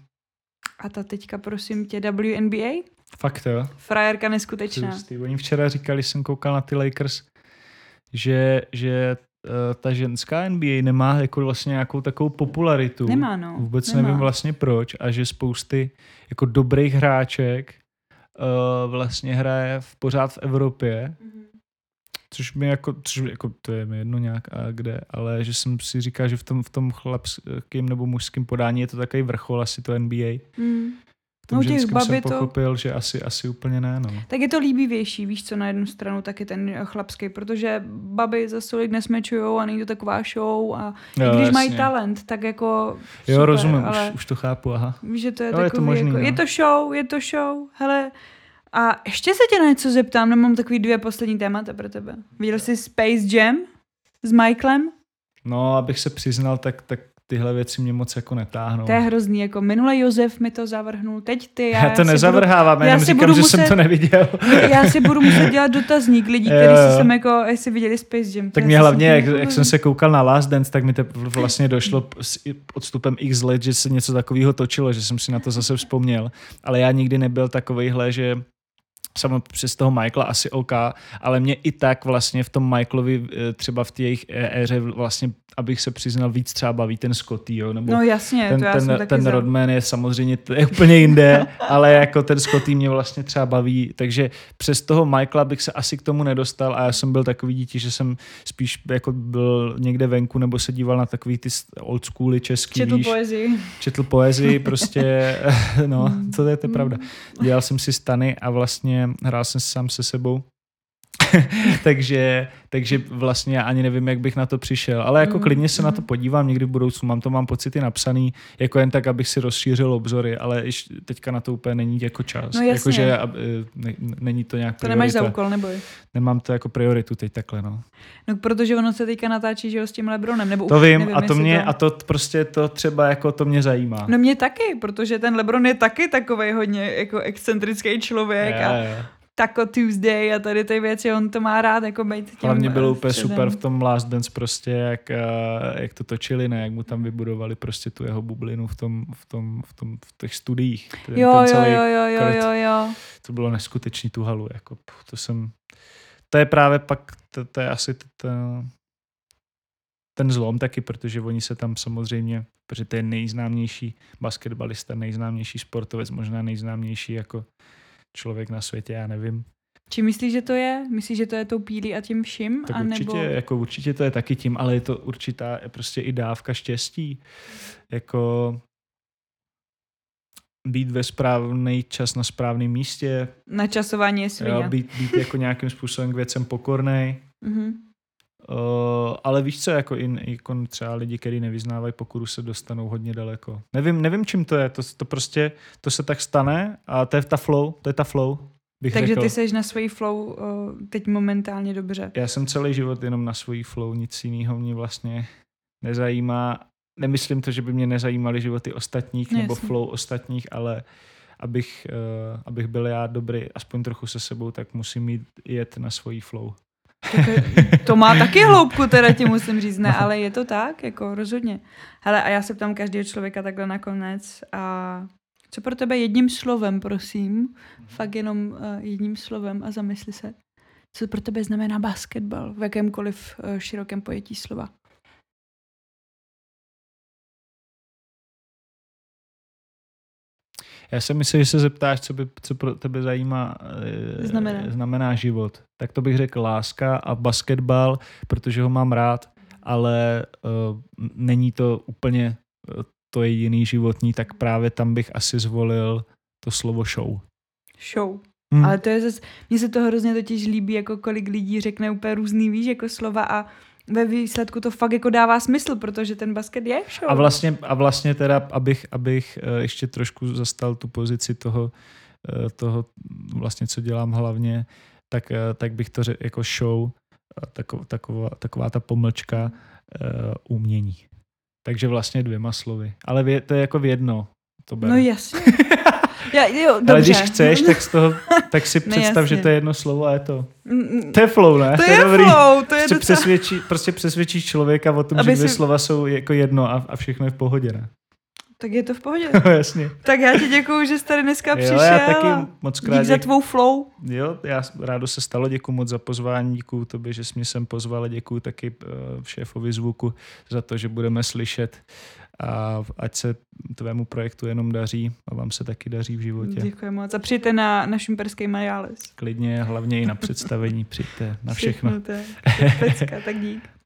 A ta teďka, prosím tě, WNBA, Fakt jo. frajerka neskutečná. hustý. Oni včera říkali, jsem koukal na ty Lakers, že, že uh, ta ženská NBA nemá jako vlastně nějakou takovou popularitu. Nemá, no. Vůbec nemá. nevím vlastně proč a že spousty jako dobrých hráček uh, vlastně hraje v, pořád v Evropě, Mhm. Což mi jako, což jako to je mi jedno nějak a kde, ale že jsem si říkal, že v tom, v tom chlapském nebo mužském podání je to takový vrchol asi to NBA. Mm. V tom No, ženském babi jsem to- pochopil, že asi, asi úplně ne, no. Tak je to líbivější, víš co, na jednu stranu taky ten eh, chlapský, protože baby za tolik nesmečujou a není to taková show a Jo, i když mají jasně. talent, tak jako Jo, super, rozumím, ale už, už to chápu, aha. víš, že to je Jo, je to takový, možný, jako, no. je to show, je to show, hele, a ještě se tě na něco zeptám, nemám takový dvě poslední témata pro tebe. Viděl jsi Space Jam s Michaelem? No, abych se přiznal, tak, tak tyhle věci mě moc jako netáhnou. To je hrozný, jako minule Josef mi to zavrhnul, teď ty, já, já to nezavrhávám, já jenom si říkám, budu že muset- jsem to neviděl. Budu, já si budu muset dělat dotazník lidí, kteří si jsem jako, jestli viděli Space Jam. Tak mě hlavně, jak, jak jsem se koukal na Last Dance, tak mi to vlastně došlo s odstupem x let, že se něco takového točilo, že jsem si na to zase vzpomněl. Ale já nikdy nebyl takovejhle, že samo přes toho Michaela asi OK, ale mě i tak vlastně v tom Michaelovi eh, třeba v té jejich éře vlastně, abych se přiznal, víc třeba baví ten Scotty, jo, nebo No jasně, ten, to já jsem ten, taky ten za. Rodman je samozřejmě to je úplně jinde, ale jako ten Scotty mě vlastně třeba baví, takže přes toho Michaela bych se asi k tomu nedostal a já jsem byl takový dítě, že jsem spíš jako byl někde venku nebo se díval na takový ty old schooly český, Četl víš, poezii. četl poezii, prostě, no, Mm. to je, to je pravda. Dělal jsem si stany a vlastně hrál jsem sám se sebou. takže, takže vlastně já ani nevím, jak bych na to přišel. Ale jako Mm, klidně se na to mm. podívám někdy v budoucnu. Mám to, mám pocity napsaný, jako jen tak, abych si rozšířil obzory, ale teďka na to úplně není jako čas. No jasně. Jakože ab- eh, ne, není to nějak To nemáš za priorita. úkol, neboj. Nemám to jako prioritu teď takhle, no. No, protože ono se teďka natáčí, že jo, s tím Lebronem, nebo To už vím nevím, a to mě, a to prostě to třeba jako to mě zajímá. No mě taky, protože ten Lebron je taky takový hodně jako excentrický člověk a Je, je. Taco Tuesday a tady ty věci, on to má rád jako být tím Hlavně bylo eh, úplně středem. super v tom Last Dance prostě, jak, eh, jak to točili, ne, jak mu tam vybudovali prostě tu jeho bublinu v tom, v tom, v tom, v těch studiích. Ten, Jo, ten jo, celý, jo, jo, jo, klid. jo, jo. To bylo neskutečný tu halu, jako to jsem, to je právě pak, to, to je asi t, t, ten zlom taky, protože oni se tam samozřejmě, protože to je nejznámější basketbalista, nejznámější sportovec, možná nejznámější jako člověk na světě, já nevím. Či myslíš, že to je? Myslíš, že to je tou pílí a tím vším? Tak a určitě, nebo... jako určitě to je taky tím, ale je to určitá prostě i dávka štěstí. Jako být ve správný čas na správném místě. Načasování je. Jo, být, být jako nějakým způsobem k věcem pokornej. Mhm. Uh, ale víš co, jako, i, jako třeba lidi, kteří nevyznávají pokuru, se dostanou hodně daleko. Nevím, nevím čím to je, to, to prostě, to se tak stane a to je ta flow, to je ta flow, bych Takže řekl. ty seš na svojí flow uh, teď momentálně dobře. Já jsem celý život jenom na svůj flow, nic jiného mě vlastně nezajímá. Nemyslím to, že by mě nezajímaly životy ostatních No, nebo jasně. flow ostatních, ale abych, uh, abych byl já dobrý aspoň trochu se sebou, tak musím mít jet na svojí flow. Tak, to má taky hloubku, teda ti musím říct, ne, ale je to tak, jako rozhodně. Hele, a já se ptám každého člověka takhle nakonec a co pro tebe jedním slovem, prosím, fakt jenom uh, jedním slovem a zamysli se, co pro tebe znamená basketbal v jakémkoliv uh, širokém pojetí slova. Já si myslím, že se zeptáš, co, by, co pro tebe zajímá, eh, Znamená. znamená život. Tak to bych řekl láska a basketbal, protože ho mám rád, ale uh, není to úplně uh, to jediný životní, tak právě tam bych asi zvolil to slovo show. Show. Hmm. Ale to je zase, mně se to hrozně totiž líbí, jako kolik lidí řekne úplně různý, víš, jako slova a ve výsledku to fakt jako dává smysl, protože ten basket je show. A vlastně, a vlastně teda, abych, abych eh, ještě trošku zastal tu pozici toho, eh, toho vlastně, co dělám hlavně, tak, eh, tak bych to řekl jako show, a tako- taková, taková ta pomlčka uh, umění. Takže vlastně dvěma slovy. Ale vě, to je jako v jedno. To. No jasně. Já, jo, dobře. Ale když chceš, tak, z toho, tak si představ, že to je jedno slovo a je to. Mm, mm, To je flow, ne? to je dobrý. flow, to je Prostě, docela... přesvědčí, prostě přesvědčíš člověka o tom, Aby že dvě si- slova jsou jako jedno a, a všechno je v pohodě, ne? Tak je to v pohodě. No, jasně. tak já ti děkuju, že jsi tady dneska Jo, přišel. já taky moc krát Dík za tvou flow. Jo, já rádo se stalo, děkuji moc za pozvání, děkuji tobě, že jsi mě sem pozval a děkuji taky uh, šéfovi zvuku za to, že budeme slyšet a ať se tvému projektu jenom daří a vám se taky daří v životě. Děkuji moc. A přijďte na, na šumperský Majáles. Klidně, hlavně i na představení, přijďte na všechno. je pecka, tak dík.